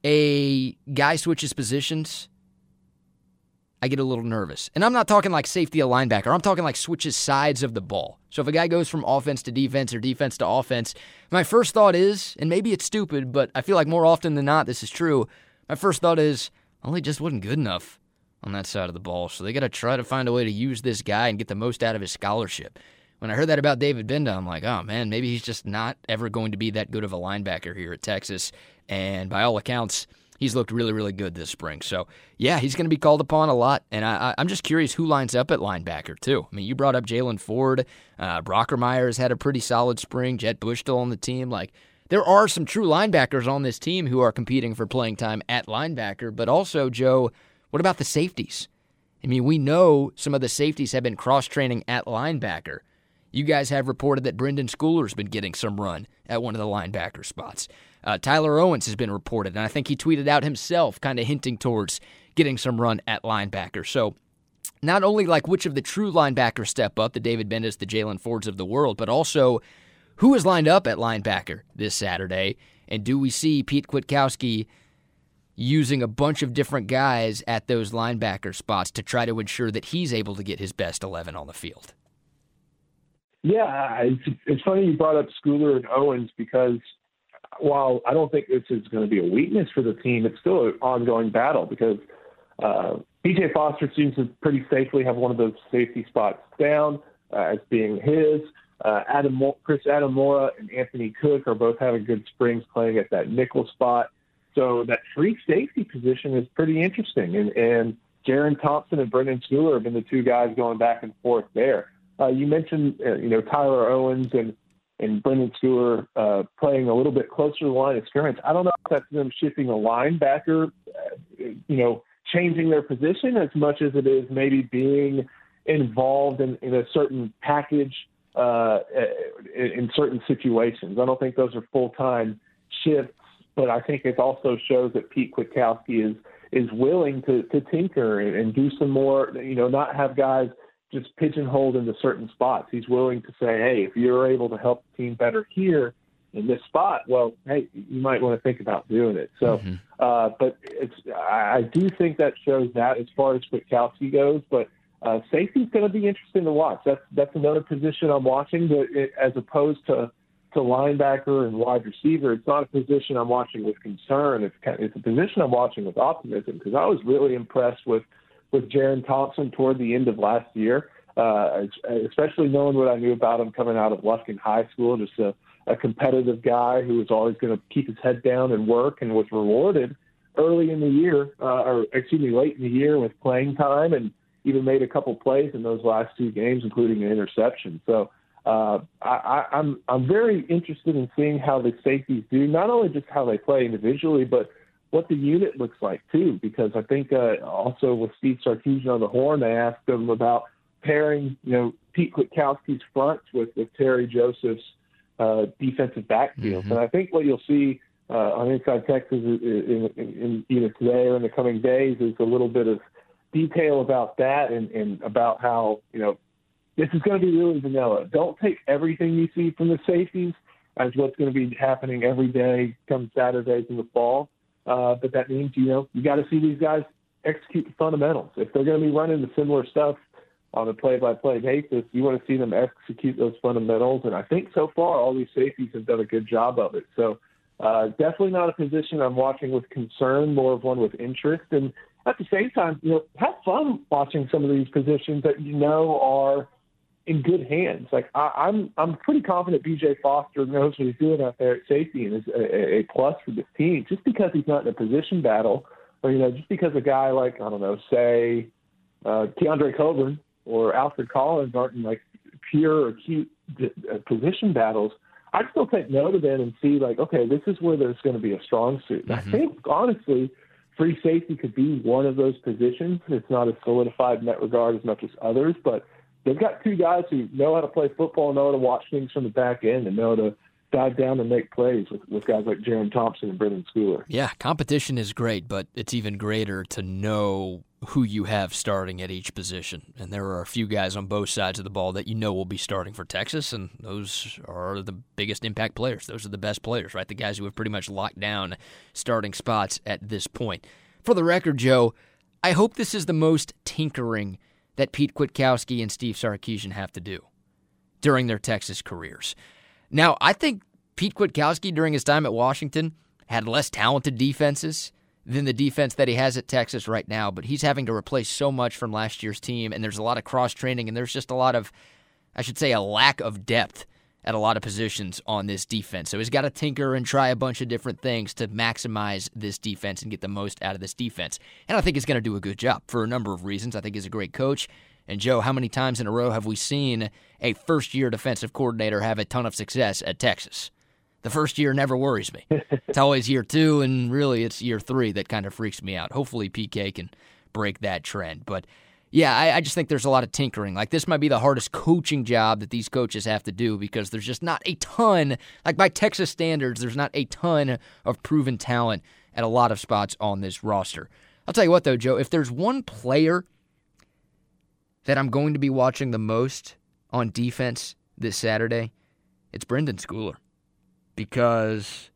a guy switches positions, I get a little nervous. And I'm not talking like safety a linebacker. I'm talking like switches sides of the ball. So if a guy goes from offense to defense or defense to offense, my first thought is, and maybe it's stupid, but I feel like more often than not this is true. My first thought is, he just wasn't good enough on that side of the ball. So they got to try to find a way to use this guy and get the most out of his scholarship. When I heard that about David Gbenda, I'm like, oh man, maybe he's just not ever going to be that good of a linebacker here at Texas. And by all accounts, he's looked really, really good this spring. So, yeah, he's going to be called upon a lot. And I, am just curious who lines up at linebacker, too. I mean, you brought up Jaylan Ford. Uh, Brockermeyer has had a pretty solid spring. Jet Bush still on the team. Like, there are some true linebackers on this team who are competing for playing time at linebacker. But also, Joe, what about the safeties? I mean, we know some of the safeties have been cross training at linebacker. You guys have reported that Brenden Schooler's been getting some run at one of the linebacker spots. Uh, Tyler Owens has been reported, and I think he tweeted out himself, kind of hinting towards getting some run at linebacker. So, not only like which of the true linebackers step up, the David Gbendas, the Jaylan Fords of the world, but also who is lined up at linebacker this Saturday, and do we see Pete Kwiatkowski using a bunch of different guys at those linebacker spots to try to ensure that he's able to get his best 11 on the field? Yeah, it's, it's funny you brought up Schooler and Owens because while I don't think this is going to be a weakness for the team, it's still an ongoing battle because uh, Foster seems to pretty safely have one of those safety spots down uh, as being his. Uh, Adam, Chris Adimora and Anthony Cook are both having good springs playing at that nickel spot. So that free safety position is pretty interesting. And, and Jerrin Thompson and Brenden Schooler have been the two guys going back and forth there. Uh, you mentioned, uh, you know, Tyler Owens and and Brenden Schooler uh, playing a little bit closer to the line of scrimmage. I don't know if that's them shifting a linebacker, uh, you know, changing their position as much as it is maybe being involved in, in a certain package uh, in, in certain situations. I don't think those are full time shifts, but I think it also shows that Pete Kwiatkowski is is willing to, to tinker and, and do some more. You know, not have guys just pigeonholed into certain spots. He's willing to say, hey, if you're able to help the team better here in this spot, well, hey, you might want to think about doing it. So, mm-hmm. uh, but it's I, I do think that shows that as far as Kwiatkowski goes, but. Uh, safety's going to be interesting to watch. That's that's another position I'm watching, but it, as opposed to to linebacker and wide receiver, it's not a position I'm watching with concern. It's kind of, it's a position I'm watching with optimism because I was really impressed with with Jerrin Thompson toward the end of last year, uh, especially knowing what I knew about him coming out of Lufkin High School, just a, a competitive guy who was always going to keep his head down and work and was rewarded early in the year, uh, or excuse me, late in the year with playing time and even made a couple plays in those last two games, including an interception. So uh, I, I'm I'm very interested in seeing how the safeties do, not only just how they play individually, but what the unit looks like too, because I think uh, also with Steve Sarkisian on the horn, they asked him about pairing, you know, Pete Kwiatkowski's front with, with Terry Joseph's uh, defensive backfield. Mm-hmm. And I think what you'll see uh, on Inside Texas in, in, in either today or in the coming days is a little bit of detail about that and, and about how, you know, this is going to be really vanilla. Don't take everything you see from the safeties as what's going to be happening every day come Saturdays in the fall. Uh, but that means, you know, you got to see these guys execute the fundamentals. If they're going to be running the similar stuff on a play-by-play basis, you want to see them execute those fundamentals. And I think so far all these safeties have done a good job of it. So uh, definitely not a position I'm watching with concern, more of one with interest. And at the same time, you know, have fun watching some of these positions that you know are in good hands. Like I, I'm, I'm pretty confident B.J. Foster knows what he's doing out there at safety and is a, a plus for this team. Just because he's not in a position battle, or you know, just because a guy like I don't know, say uh, Keondre Coburn or Alfred Collins aren't in like pure acute uh, position battles. I'd still take note of them and see like, okay, this is where there's going to be a strong suit. Mm-hmm. I think honestly, free safety could be one of those positions. It's not as solidified in that regard as much as others, but they've got two guys who know how to play football, know how to watch things from the back end, and know to dive down and make plays with, with guys like Jerrin Thompson and Brenden Schooler. Yeah, competition is great, but it's even greater to know who you have starting at each position. And there are a few guys on both sides of the ball that you know will be starting for Texas, and those are the biggest impact players. Those are the best players, right? The guys who have pretty much locked down starting spots at this point. For the record, Joe, I hope this is the most tinkering – that Pete Kwiatkowski and Steve Sarkisian have to do during their Texas careers. Now, I think Pete Kwiatkowski during his time at Washington had less talented defenses than the defense that he has at Texas right now, but he's having to replace so much from last year's team, and there's a lot of cross training, and there's just a lot of, I should say, a lack of depth at a lot of positions on this defense. So he's got to tinker and try a bunch of different things to maximize this defense and get the most out of this defense. And I think he's going to do a good job for a number of reasons. I think he's a great coach. And Joe, how many times in a row have we seen a first year defensive coordinator have a ton of success at Texas? The first year never worries me. [laughs] it's always year two, and really it's year three that kind of freaks me out. Hopefully, PK can break that trend. But yeah, I, I, just think there's a lot of tinkering. Like this might be the hardest coaching job that these coaches have to do because there's just not a ton, like by Texas standards, there's not a ton of proven talent at a lot of spots on this roster. I'll tell you what though, Joe, if there's one player that I'm going to be watching the most on defense this Saturday, it's Brenden Schooler. Because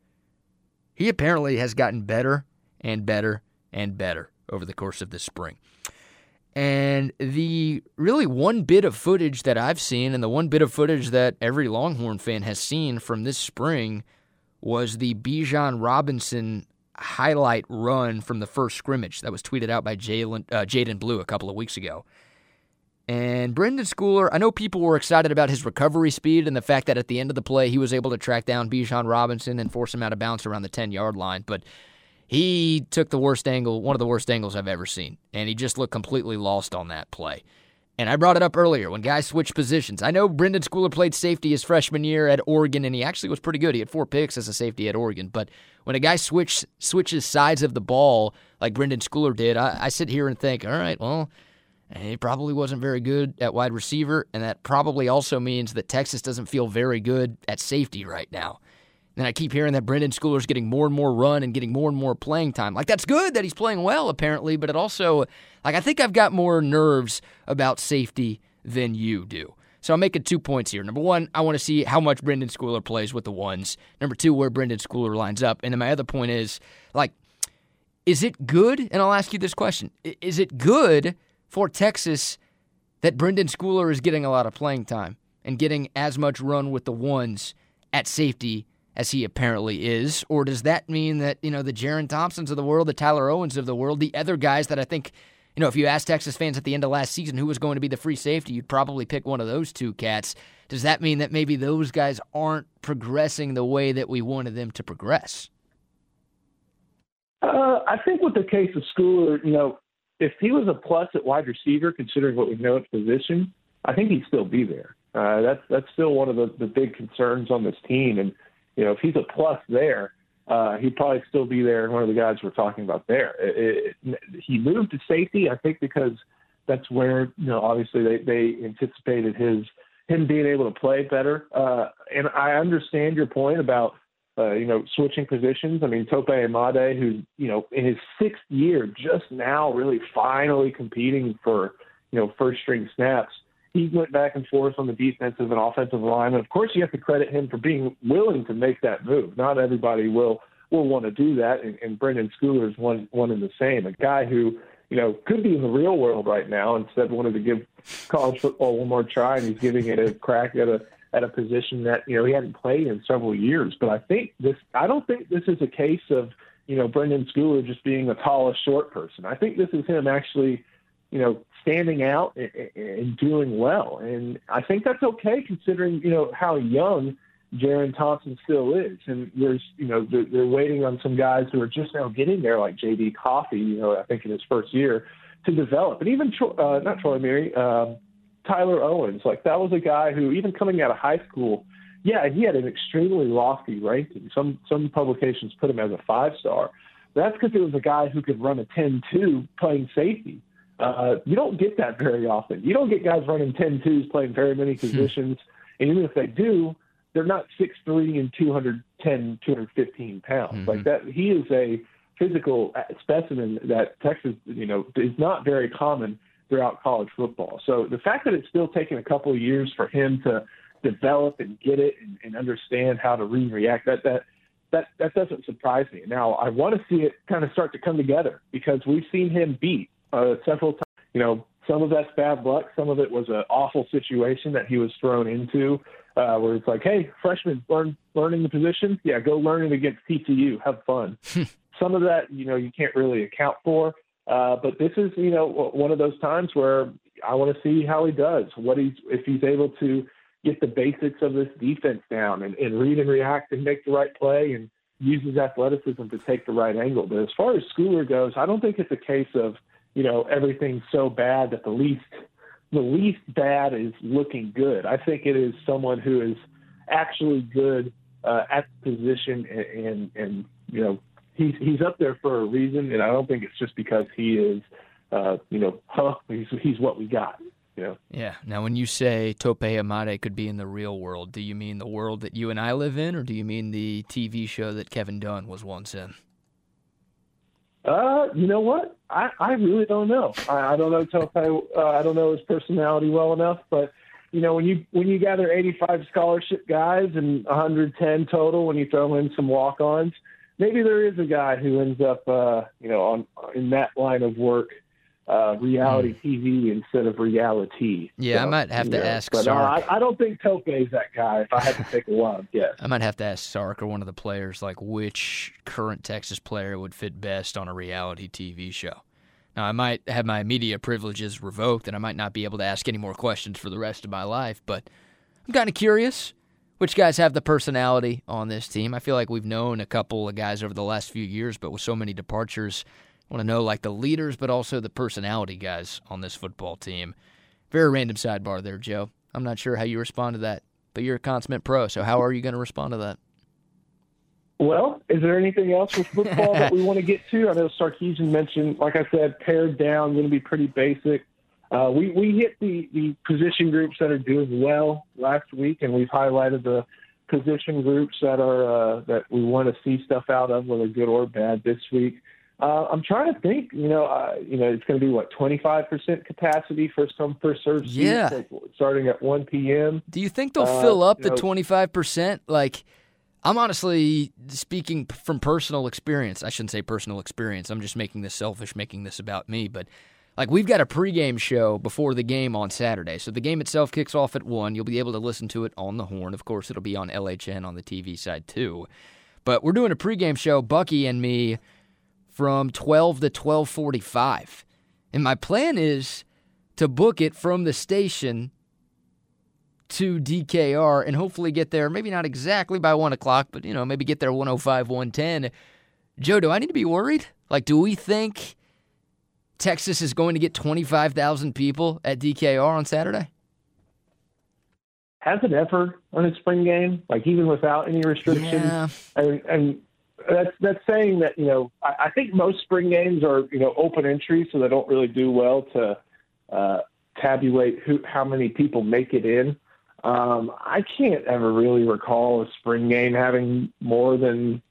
he apparently has gotten better and better and better over the course of this spring. And the really one bit of footage that I've seen, and the one bit of footage that every Longhorn fan has seen from this spring, was the Bijan Robinson highlight run from the first scrimmage that was tweeted out by Jaden uh, Blue a couple of weeks ago. And Brenden Schooler, I know people were excited about his recovery speed and the fact that at the end of the play he was able to track down Bijan Robinson and force him out of bounds around the 10 yard line. But he took the worst angle, one of the worst angles I've ever seen. And he just looked completely lost on that play. And I brought it up earlier when guys switch positions. I know Brenden Schooler played safety his freshman year at Oregon, and he actually was pretty good. He had four picks as a safety at Oregon. But when a guy switch, switches sides of the ball like Brenden Schooler did, I, I sit here and think, all right, well, he probably wasn't very good at wide receiver, and that probably also means that Texas doesn't feel very good at safety right now. And I keep hearing that Brenden Schooler's getting more and more run and getting more and more playing time. Like that's good that he's playing well apparently, but it also like I think I've got more nerves about safety than you do. So I'm making two points here. Number one, I want to see how much Brenden Schooler plays with the ones. Number two, where Brenden Schooler lines up. And then my other point is like, is it good? And I'll ask you this question: Is it good for Texas that Brenden Schooler is getting a lot of playing time and getting as much run with the ones at safety as he apparently is? Or does that mean that, you know, the Jerrin Thompsons of the world, the Tyler Owens of the world, the other guys that I think, you know, if you asked Texas fans at the end of last season who was going to be the free safety, you'd probably pick one of those two cats. Does that mean that maybe those guys aren't progressing the way that we wanted them to progress? Uh, I think with the case of Schooler, you know, if he was a plus at wide receiver, considering what we know at position, I think he'd still be there. Uh, that's that's still one of the, the big concerns on this team, and you know, if he's a plus there, uh, he'd probably still be there. And one of the guys we're talking about there, it, it, he moved to safety, I think, because that's where you know obviously they they anticipated his him being able to play better. Uh, and I understand your point about uh, you know switching positions. I mean, Tope Imade, who's you know in his sixth year, just now really finally competing for you know first string snaps he went back and forth on the defensive and offensive line. And of course, you have to credit him for being willing to make that move. Not everybody will will want to do that. And, and Brenden Schooler is one one in the same. A guy who you know could be in the real world right now instead wanted to give college football one more try, and he's giving it a crack at a at a position that you know he hadn't played in several years. But I think this I don't think this is a case of you know Brenden Schooler just being a tallest short person. I think this is him actually you know, standing out and doing well. And I think that's okay considering, you know, how young Jerrin Thompson still is. And there's, you know, they're, they're waiting on some guys who are just now getting there, like J.D. Coffey, you know, I think in his first year to develop. And even, uh, not Troy Omeire, um, Tyler Owens, like that was a guy who, even coming out of high school, yeah, he had an extremely lofty ranking. Some some publications put him as a five star. That's because it was a guy who could run a 10-2 playing safety. Uh, you don't get that very often. You don't get guys running 10 twos playing very many hmm. positions. and even if they do, they're not 6'3 and 210, 215 pounds. Mm-hmm. Like that, he is a physical specimen that Texas, you know, is not very common throughout college football. So the fact that it's still taking a couple of years for him to develop and get it and, and understand how to re-react, that that that that doesn't surprise me. Now I want to see it kind of start to come together because we've seen him beat uh, several times. You know, some of that's bad luck. Some of it was an awful situation that he was thrown into, uh, where it's like, hey, freshman, learn learning the position. Yeah, go learn it against TCU. Have fun. [laughs] some of that, you know, you can't really account for. Uh, but this is, you know, one of those times where I want to see how he does. What he's if he's able to get the basics of this defense down and, and read and react and make the right play and use his athleticism to take the right angle. But as far as Schooler goes, I don't think it's a case of you know everything's so bad that the least the least bad is looking good. I think it is someone who is actually good uh, at the position, and, and and you know he's he's up there for a reason, and I don't think it's just because he is uh, you know huh he's he's what we got. You know? Yeah. Now, when you say Tope Imade could be in the real world, do you mean the world that you and I live in, or do you mean the TV show that Kevin Dunn was once in? Uh, you know what? I, I really don't know. I, I don't know Tope. Uh, I don't know his personality well enough, but you know when you when you gather 85 scholarship guys and 110 total, when you throw in some walk-ons, maybe there is a guy who ends up uh, you know on in that line of work uh, reality mm. TV instead of reality. Yeah, so, I might have to know. ask. But uh, I, I, don't think is that guy. If I had to pick a wild guess, I might have to ask Sark or one of the players like which current Texas player would fit best on a reality TV show. Now, I might have my media privileges revoked, and I might not be able to ask any more questions for the rest of my life. But I'm kind of curious. Which guys have the personality on this team? I feel like we've known a couple of guys over the last few years, but with so many departures, I want to know like the leaders, but also the personality guys on this football team. Very random sidebar there, Joe. I'm not sure how you respond to that, but you're a consummate pro, so how are you going to respond to that? Well, is there anything else with football that we want to get to? I know Sarkisian mentioned, like I said, pared down, going to be pretty basic. Uh, we we hit the the position groups that are doing well last week, and we've highlighted the position groups that are uh, that we want to see stuff out of, whether good or bad, this week. Uh, I'm trying to think. You know, uh, you know, it's going to be what 25% capacity, first come first serve. Yeah. starting at 1 p.m. Do you think they'll uh, fill up the 25%? Like, I'm honestly speaking from personal experience. I shouldn't say personal experience. I'm just making this selfish, making this about me. But like we've got a pregame show before the game on Saturday. So the game itself kicks off at 1. You'll be able to listen to it on the horn. Of course, it'll be on LHN on the TV side too. But we're doing a pregame show, Bucky and me from 12 to 12:45. And my plan is to book it from the station to DKR and hopefully get there, maybe not exactly by 1 o'clock, but, you know, maybe get there 105, 110. Joe, do I need to be worried? Like, do we think Texas is going to get 25,000 people at DKR on Saturday? Has it ever on a spring game, like even without any restrictions? Yeah. And, and that's that's saying that you know I, I think most spring games are you know open entry, so they don't really do well to uh, tabulate who how many people make it in. Um, I can't ever really recall a spring game having more than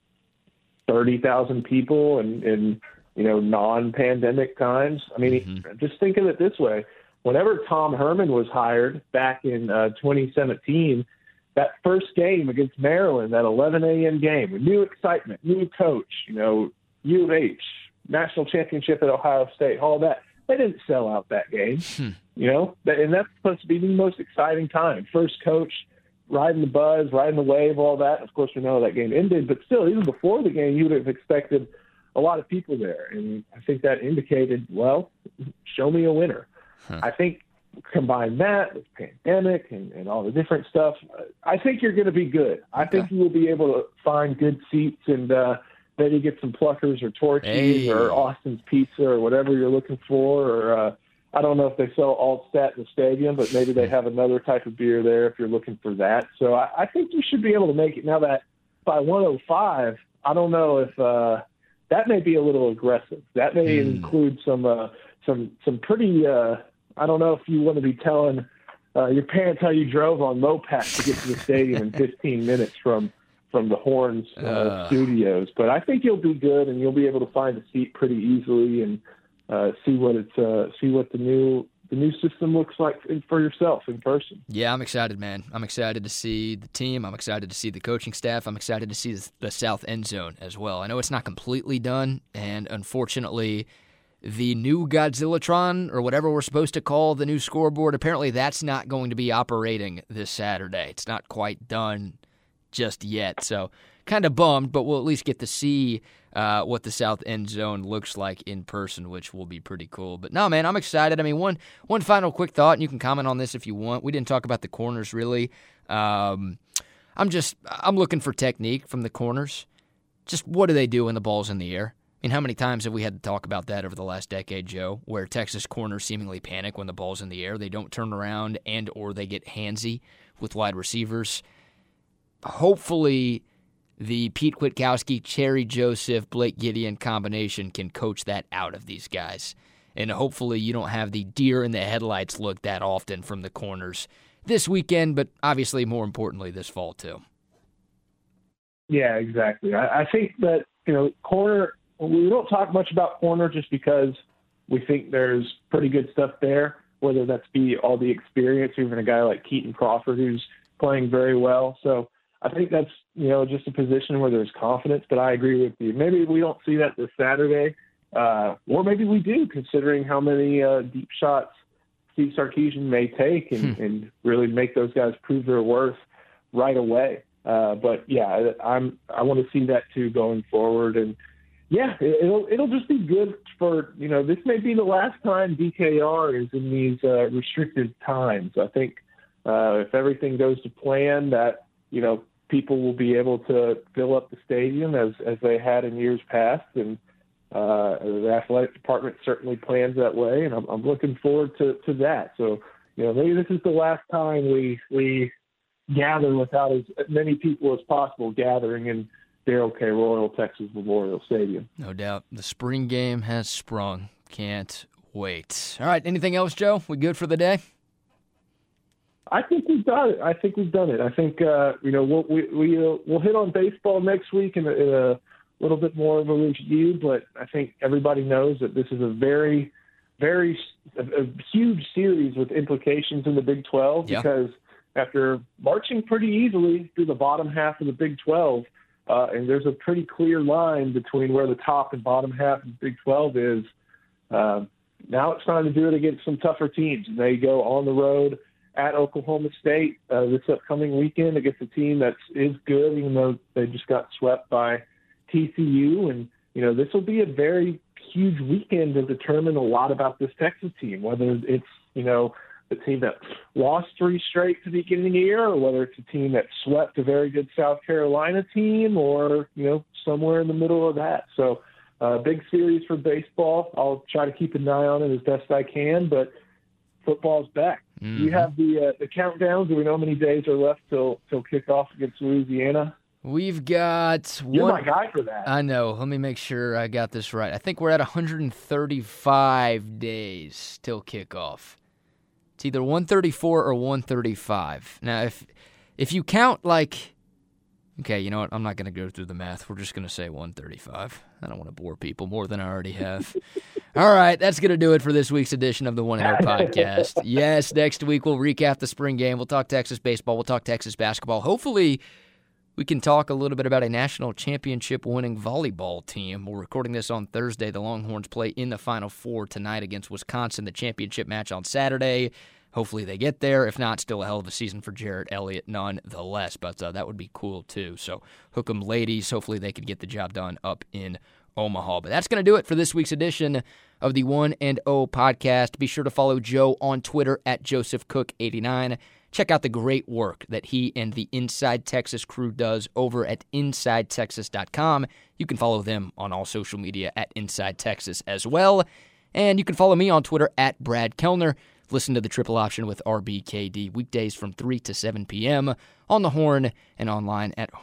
thirty thousand people and in, in you know non-pandemic times. I mean, mm-hmm. just think of it this way: whenever Tom Herman was hired back in uh, 2017 that first game against Maryland, that 11 a.m. game, new excitement, new coach, you know, U of H, national championship at Ohio State, all that. They didn't sell out that game, hmm. you know, and that's supposed to be the most exciting time. First coach, riding the buzz, riding the wave, all that. Of course, we know that game ended, but still, even before the game, you would have expected a lot of people there, and I think that indicated, well, show me a winner. Huh. I think combine that with pandemic and, and all the different stuff, I think you're going to be good. I okay. think you will be able to find good seats and uh, maybe get some pluckers or torchies hey. or Austin's Pizza or whatever you're looking for. Or uh, I don't know if they sell Altstadt in the stadium, but maybe they have another type of beer there if you're looking for that. So I, I think you should be able to make it. Now that by 105, I don't know if uh, that may be a little aggressive. That may mm. include some uh, some some pretty uh, I don't know if you want to be telling uh, your parents how you drove on Mopac to get to the stadium in [laughs] 15 minutes from from the Horns uh, uh. studios, but I think you'll do good and you'll be able to find a seat pretty easily and uh, see what it's uh, see what the new the new system looks like for yourself in person. Yeah, I'm excited, man. I'm excited to see the team. I'm excited to see the coaching staff. I'm excited to see the south end zone as well. I know it's not completely done, and unfortunately the new Godzillatron or whatever we're supposed to call the new scoreboard. Apparently, that's not going to be operating this Saturday. It's not quite done just yet. So, kind of bummed, but we'll at least get to see uh, what the south end zone looks like in person, which will be pretty cool. But no, man, I'm excited. I mean, one one final quick thought, and you can comment on this if you want. We didn't talk about the corners really. Um, I'm just I'm looking for technique from the corners. Just what do they do when the ball's in the air? Mean, how many times have we had to talk about that over the last decade, Joe, where Texas corners seemingly panic when the ball's in the air, they don't turn around and or they get handsy with wide receivers. Hopefully, the Pete Kwiatkowski, Terry Joseph, Blake Gideon combination can coach that out of these guys. And hopefully, you don't have the deer in the headlights look that often from the corners this weekend, but obviously, more importantly, this fall, too. Yeah, exactly. I, I think that, you know, corner we don't talk much about corner just because we think there's pretty good stuff there, whether that's be all the experience, even a guy like Kitan Crawford who's playing very well. So I think that's, you know, just a position where there's confidence, but I agree with you. Maybe we don't see that this Saturday uh, or maybe we do, considering how many uh, deep shots Steve Sarkisian may take and, hmm. and really make those guys prove their worth right away. Uh, but yeah, I'm I want to see that too going forward, and yeah, it'll it'll just be good for you know this may be the last time DKR is in these uh, restricted times. I think uh, if everything goes to plan, that you know people will be able to fill up the stadium as as they had in years past, and uh, the athletic department certainly plans that way, and I'm, I'm looking forward to to that. So you know maybe this is the last time we we gather without as many people as possible gathering in Darrell K. Royal Texas Memorial Stadium. No doubt. The spring game has sprung. Can't wait. All right. Anything else, Joe? We good for the day? I think we've done it. I think we've done it. I think uh, you know we'll, we we uh, we'll hit on baseball next week in a, in a little bit more of a review, but I think everybody knows that this is a very, very a, a huge series with implications in the Big 12 yeah. because after marching pretty easily through the bottom half of the Big 12, uh, and there's a pretty clear line between where the top and bottom half of Big 12 is. Uh, now it's time to do it against some tougher teams. And they go on the road at Oklahoma State uh, this upcoming weekend against a team that is good, even though they just got swept by TCU. And, you know, this will be a very huge weekend to determine a lot about this Texas team, whether it's, you know, the team that lost three straight to the beginning of the year, or whether it's a team that swept a very good South Carolina team, or you know somewhere in the middle of that. So, uh, big series for baseball. I'll try to keep an eye on it as best I can, but football's back. Mm-hmm. You have the uh, the countdowns. Do we know how many days are left till till kickoff against Louisiana? We've got You're one. my guy for that. I know. Let me make sure I got this right. I think we're at 135 days till kickoff. It's either 134 or 135. Now, if if you count like, okay, you know what? I'm not going to go through the math. We're just going to say 135. I don't want to bore people more than I already have. [laughs] All right, that's going to do it for this week's edition of the One Hour [laughs] Podcast. yes, next week we'll recap the spring game. We'll talk Texas baseball. We'll talk Texas basketball. Hopefully we can talk a little bit about a national championship winning volleyball team. We're recording this on Thursday. The Longhorns play in the Final Four tonight against Wisconsin, the championship match on Saturday. Hopefully they get there. If not, still a hell of a season for Jerritt Elliott nonetheless. But uh, that would be cool too. So hook 'em ladies. Hopefully they can get the job done up in Omaha. But that's going to do it for this week's edition of the One and O podcast. Be sure to follow Joe on Twitter at JosephCook89. Check out the great work that he and the Inside Texas crew does over at InsideTexas.com. You can follow them on all social media at Inside Texas as well. And you can follow me on Twitter at Brad Kellner. Listen to the triple option with RBKD weekdays from 3 to 7 p.m. on the Horn and online at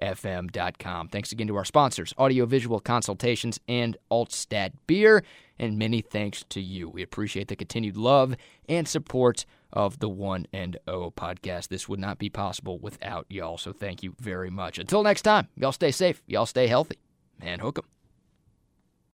hornfm.com. Thanks again to our sponsors, Audiovisual Consultations and Altstadt Beer, and many thanks to you. We appreciate the continued love and support of the One and O podcast. This would not be possible without y'all, so thank you very much. Until next time, y'all stay safe, y'all stay healthy, and hook 'em.